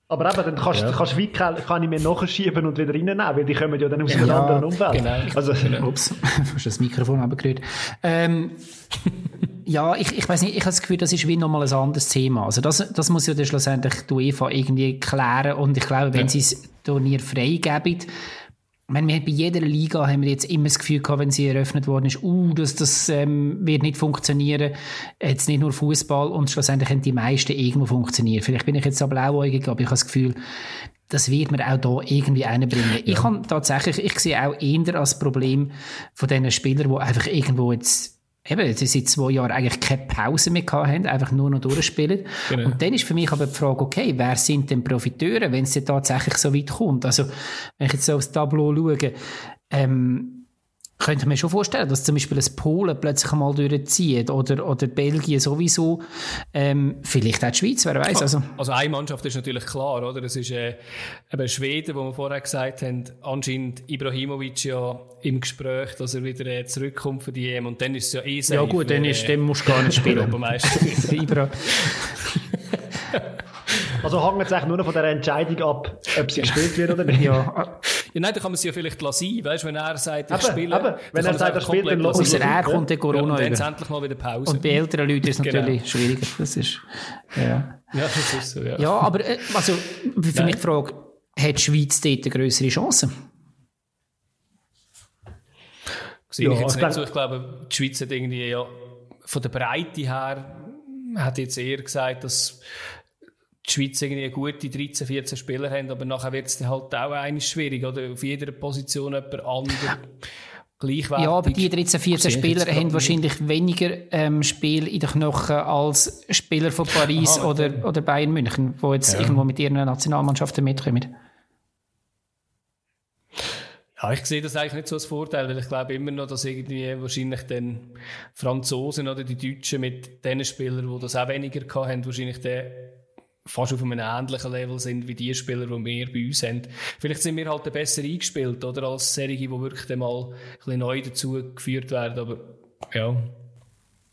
Aber eben, dann kannst, ja. kannst du kann ich mir nachschieben und wieder reinnehmen, weil die kommen ja dann aus ja, einem anderen Umfeld. Genau. Also, genau. Ups, hast das Mikrofon abgerührt. Ähm, ja, ich, ich weiß nicht, ich habe das Gefühl, das ist wie nochmal ein anderes Thema. Also das, das muss ja dann schlussendlich die UEFA irgendwie klären und ich glaube, wenn ja. sie das Turnier freigeben, meine, wir bei jeder Liga haben wir jetzt immer das Gefühl gehabt, wenn sie eröffnet worden ist, uh, das, das ähm, wird nicht funktionieren. Jetzt nicht nur Fußball und schlussendlich haben die meisten irgendwo funktionieren. Vielleicht bin ich jetzt aber blauäugig, aber ich habe das Gefühl, das wird mir auch da irgendwie einbringen. Ja. Ich habe tatsächlich, ich sehe auch eher als Problem von diesen Spielern, die einfach irgendwo jetzt eben, sie seit zwei Jahren eigentlich keine Pause mehr gehabt haben, einfach nur noch durchspielen. Genau. Und dann ist für mich aber die Frage, okay, wer sind denn Profiteure, wenn es tatsächlich so weit kommt? Also, wenn ich jetzt so aufs Tableau schaue, ähm, könnte ich mir schon vorstellen, dass zum Beispiel ein Polen plötzlich einmal durchzieht oder, oder Belgien sowieso, ähm, vielleicht auch die Schweiz, wer weiß. Also. also eine Mannschaft ist natürlich klar, oder? Es ist äh, eben Schweden, wo wir vorher gesagt haben, anscheinend Ibrahimovic ja im Gespräch, dass er wieder äh, zurückkommt für die EM und dann ist es ja eh safe, Ja gut, dann ist, äh, musst du gar nicht spielen. Ibra. Also hängt es eigentlich nur noch von der Entscheidung ab, ob sie gespielt wird oder nicht? Ja. ja nein, dann kann man sie ja vielleicht lassen, weißt du, wenn er sagt, ich spiele. Aber, wenn er sagt, er spielt, dann lassen Außer er kommt der Corona ja, und dann endlich mal wieder Pause. Und bei älteren Leuten ist es genau. natürlich schwieriger. Das ist, ja. Ja, das ist so, ja. Ja, aber, äh, also, für mich die Frage, hat die Schweiz dort eine größere Chance? Sehe ja, ich jetzt nicht so. Ich glaube, die Schweiz hat irgendwie ja von der Breite her, hat jetzt eher gesagt, dass die Schweiz irgendwie gute 13, 14 Spieler haben, aber nachher wird es dann halt auch eines schwierig, oder? Auf jeder Position jemand anderes. Gleichwertig. Ja, aber die 13, 14 Spieler haben wahrscheinlich weniger ähm, Spiel in den Knochen als Spieler von Paris Aha, oder, oder Bayern München, die jetzt ja. irgendwo mit ihren Nationalmannschaften mitkommen. Ja, ich sehe das eigentlich nicht so als Vorteil, weil ich glaube immer noch, dass irgendwie wahrscheinlich dann Franzosen oder die Deutschen mit den Spielern, die das auch weniger hatten, wahrscheinlich den fast auf einem ähnlichen Level sind wie die Spieler, die wir bei uns haben. Vielleicht sind wir halt besser eingespielt, oder? Als Serie, die wirklich mal ein bisschen neu dazu geführt werden, aber ja.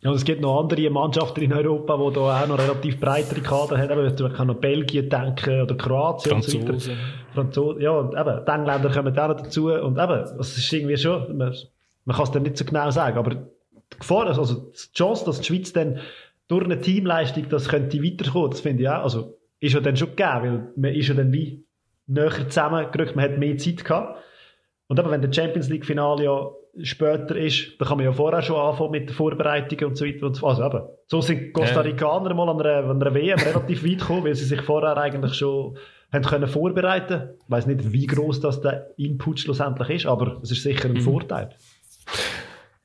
Ja, es gibt noch andere Mannschaften in Europa, die da auch noch relativ breitere Kader haben. Man kann noch Belgien denken oder Kroatien und so weiter. Franzosen. Ja, und eben, die Engländer kommen auch noch dazu. Und eben, es ist irgendwie schon, man, man kann es dann nicht so genau sagen, aber die Gefahr, also die Chance, dass die Schweiz dann durch eine Teamleistung das könnte weiterkommen, das finde ich auch, also ist ja dann schon gegeben, weil man ist ja dann wie näher zusammengerückt, man hat mehr Zeit gehabt. Und aber wenn der Champions League Finale ja später ist, dann kann man ja vorher schon anfangen mit der Vorbereitung und so weiter und so Also eben, so sind Costa Ricaner mal an einer, an einer WM relativ weit gekommen, weil sie sich vorher eigentlich schon haben können vorbereiten. Ich weiß nicht, wie groß das der Input schlussendlich ist, aber es ist sicher ein mhm. Vorteil.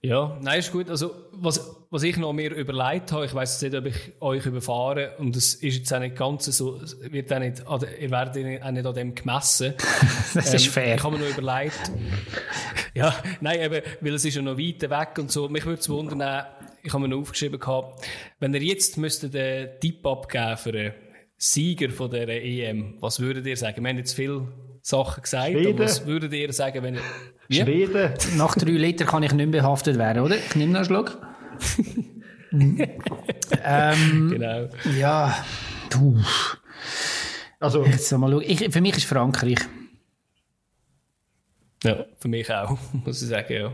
Ja, nein, ist gut. Also, was, was ich noch mir überlegt habe, ich weiß nicht, ob ich euch überfahre, und es ist jetzt auch nicht ganz so, wird auch nicht, ihr werdet auch nicht an dem gemessen. das ähm, ist fair. Ich habe mir noch überlegt, ja, nein, eben, weil es ist ja noch weiter weg und so. Mich würde es wundern, ich habe mir noch aufgeschrieben gehabt, wenn ihr jetzt müsstet den Tipp abgeben für einen Sieger von der EM, was würdet ihr sagen? Wir haben jetzt viele Sachen gesagt, Schweden. was würdet ihr sagen, wenn ihr ja. Schweden. Nach drei Litern kann ich nicht mehr behaftet werden, oder? Ich nehme noch einen Schluck. ähm, genau. Ja, du. Also, Jetzt mal schauen. Ich, für mich ist Frankreich. Ja, für mich auch, muss ich sagen, ja.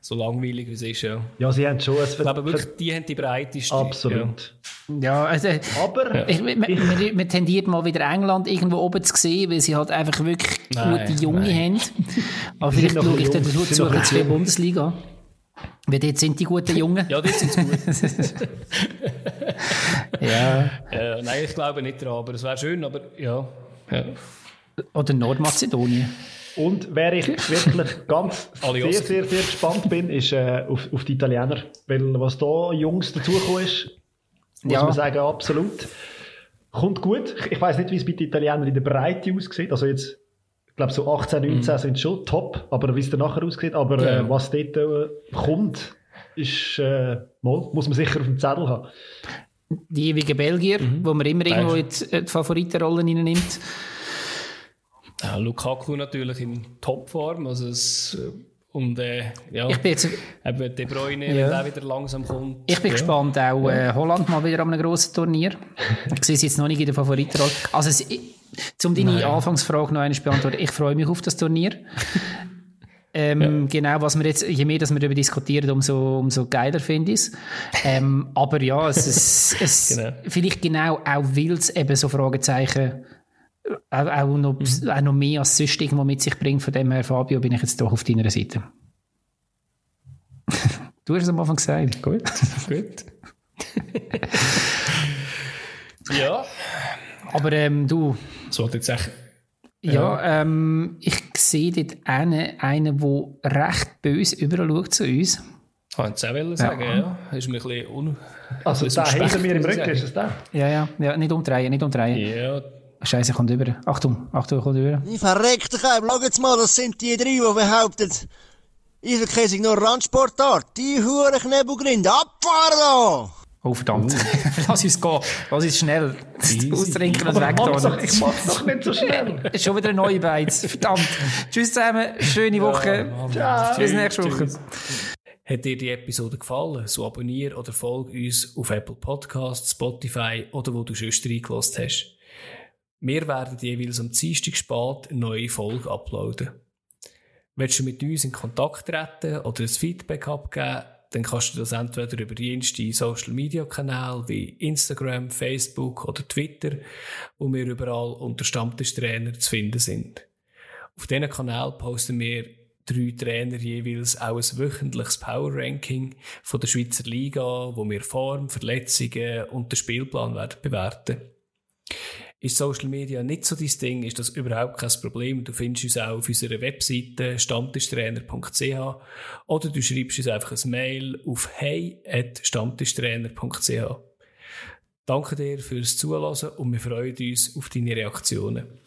So langweilig wie es ist, ja. Ja, sie haben schon... Ich glaube wirklich, die haben die breiteste. Absolut. Ja, ja also... Aber... Ich, man, man, man, tendiert mal wieder England irgendwo oben zu sehen, weil sie halt einfach wirklich nein, gute Junge nein. haben. Aber vielleicht schaue ich dann dazu jetzt für Bundesliga. Weil dort sind die guten Jungen. ja, dort sind sie gut. ja. ja. Nein, ich glaube nicht dran, aber es wäre schön, aber ja. ja. Oder Nordmazedonien. Und wer ich wirklich ganz sehr, sehr, sehr gespannt bin, ist äh, auf, auf die Italiener. Weil was da Jungs dazugekommen ist, muss ja. man sagen, absolut. Kommt gut. Ich weiß nicht, wie es bei den Italienern in der Breite aussieht. Also jetzt ich glaube, so 18, 19 mhm. sind schon top, aber wie es dann nachher aussieht, aber äh, ja. äh, was dort äh, kommt, ist, äh, mal, muss man sicher auf dem Zettel haben. Die ewigen Belgier, mhm. wo man immer irgendwo in die, äh, die Favoritenrolle nimmt. Ja, Lukaku natürlich in Topform, also es, äh, und äh, ja, ich bin jetzt, eben De Bruyne, ja. wenn der wieder langsam kommt. Ich bin ja. gespannt, auch äh, Holland mal wieder an einem grossen Turnier. ich sehe es jetzt noch nicht in der Favoritenrolle. Also, es, um deine Nein. Anfangsfrage noch einmal beantworten, ich freue mich auf das Turnier. Ähm, ja. Genau, was wir jetzt, je mehr dass wir darüber diskutieren, umso, umso geiler finde ich es. Ähm, aber ja, es, es, es genau. vielleicht genau auch, weil es eben so Fragezeichen auch, auch, noch, mhm. auch noch mehr als sonst irgendwo mit sich bringt. Von dem her, Fabio, bin ich jetzt doch auf deiner Seite. du hast es am Anfang gesagt. Gut, gut. ja. Aber ähm, du... So, jetzt echt... Ja, ja ähm, ich sehe dort einen, einen, der recht böse überall schaut zu uns. Ah, ich auch sagen, ja. ja. Ist mir ein bisschen un... Also, da hinter mir im Rücken, ist das da? Ja, ja, ja, nicht umdrehen, nicht umdrehen. Ja, Scheiße, kommt über. Achtung, Achtung, kommt über. Ich verreckte Keim, schau jetzt mal, das sind die drei, die behaupten, Eishockey sei nur Randsportart. Die Hurenknebelgrind, abfahren da! Oh, verdammt. Uh. Lass uns gehen. Lass uns schnell austrinken und weg Ich mach's doch nicht so schnell. ist schon wieder eine neue Beiz. Verdammt. Tschüss zusammen. Schöne Woche. Ja, Ciao. Bis nächste Woche. Hat dir die Episode gefallen? So abonniere oder folge uns auf Apple Podcasts, Spotify oder wo du schon reingelassen hast. Wir werden jeweils am Dienstag spät eine neue Folge uploaden. Willst du mit uns in Kontakt treten oder ein Feedback abgeben, dann kannst du das entweder über jenste Social Media Kanäle wie Instagram, Facebook oder Twitter, wo wir überall unter Stammtischtrainer zu finden sind. Auf diesen Kanal posten wir drei Trainer jeweils auch ein wöchentliches Power Ranking von der Schweizer Liga, wo wir Form, Verletzungen und den Spielplan werden bewerten. Ist Social Media nicht so dein Ding, ist das überhaupt kein Problem. Du findest uns auch auf unserer Webseite stammtischtrainer.ch oder du schreibst uns einfach ein Mail auf hey.stammtischtrainer.ch. Danke dir fürs Zuhören und wir freuen uns auf deine Reaktionen.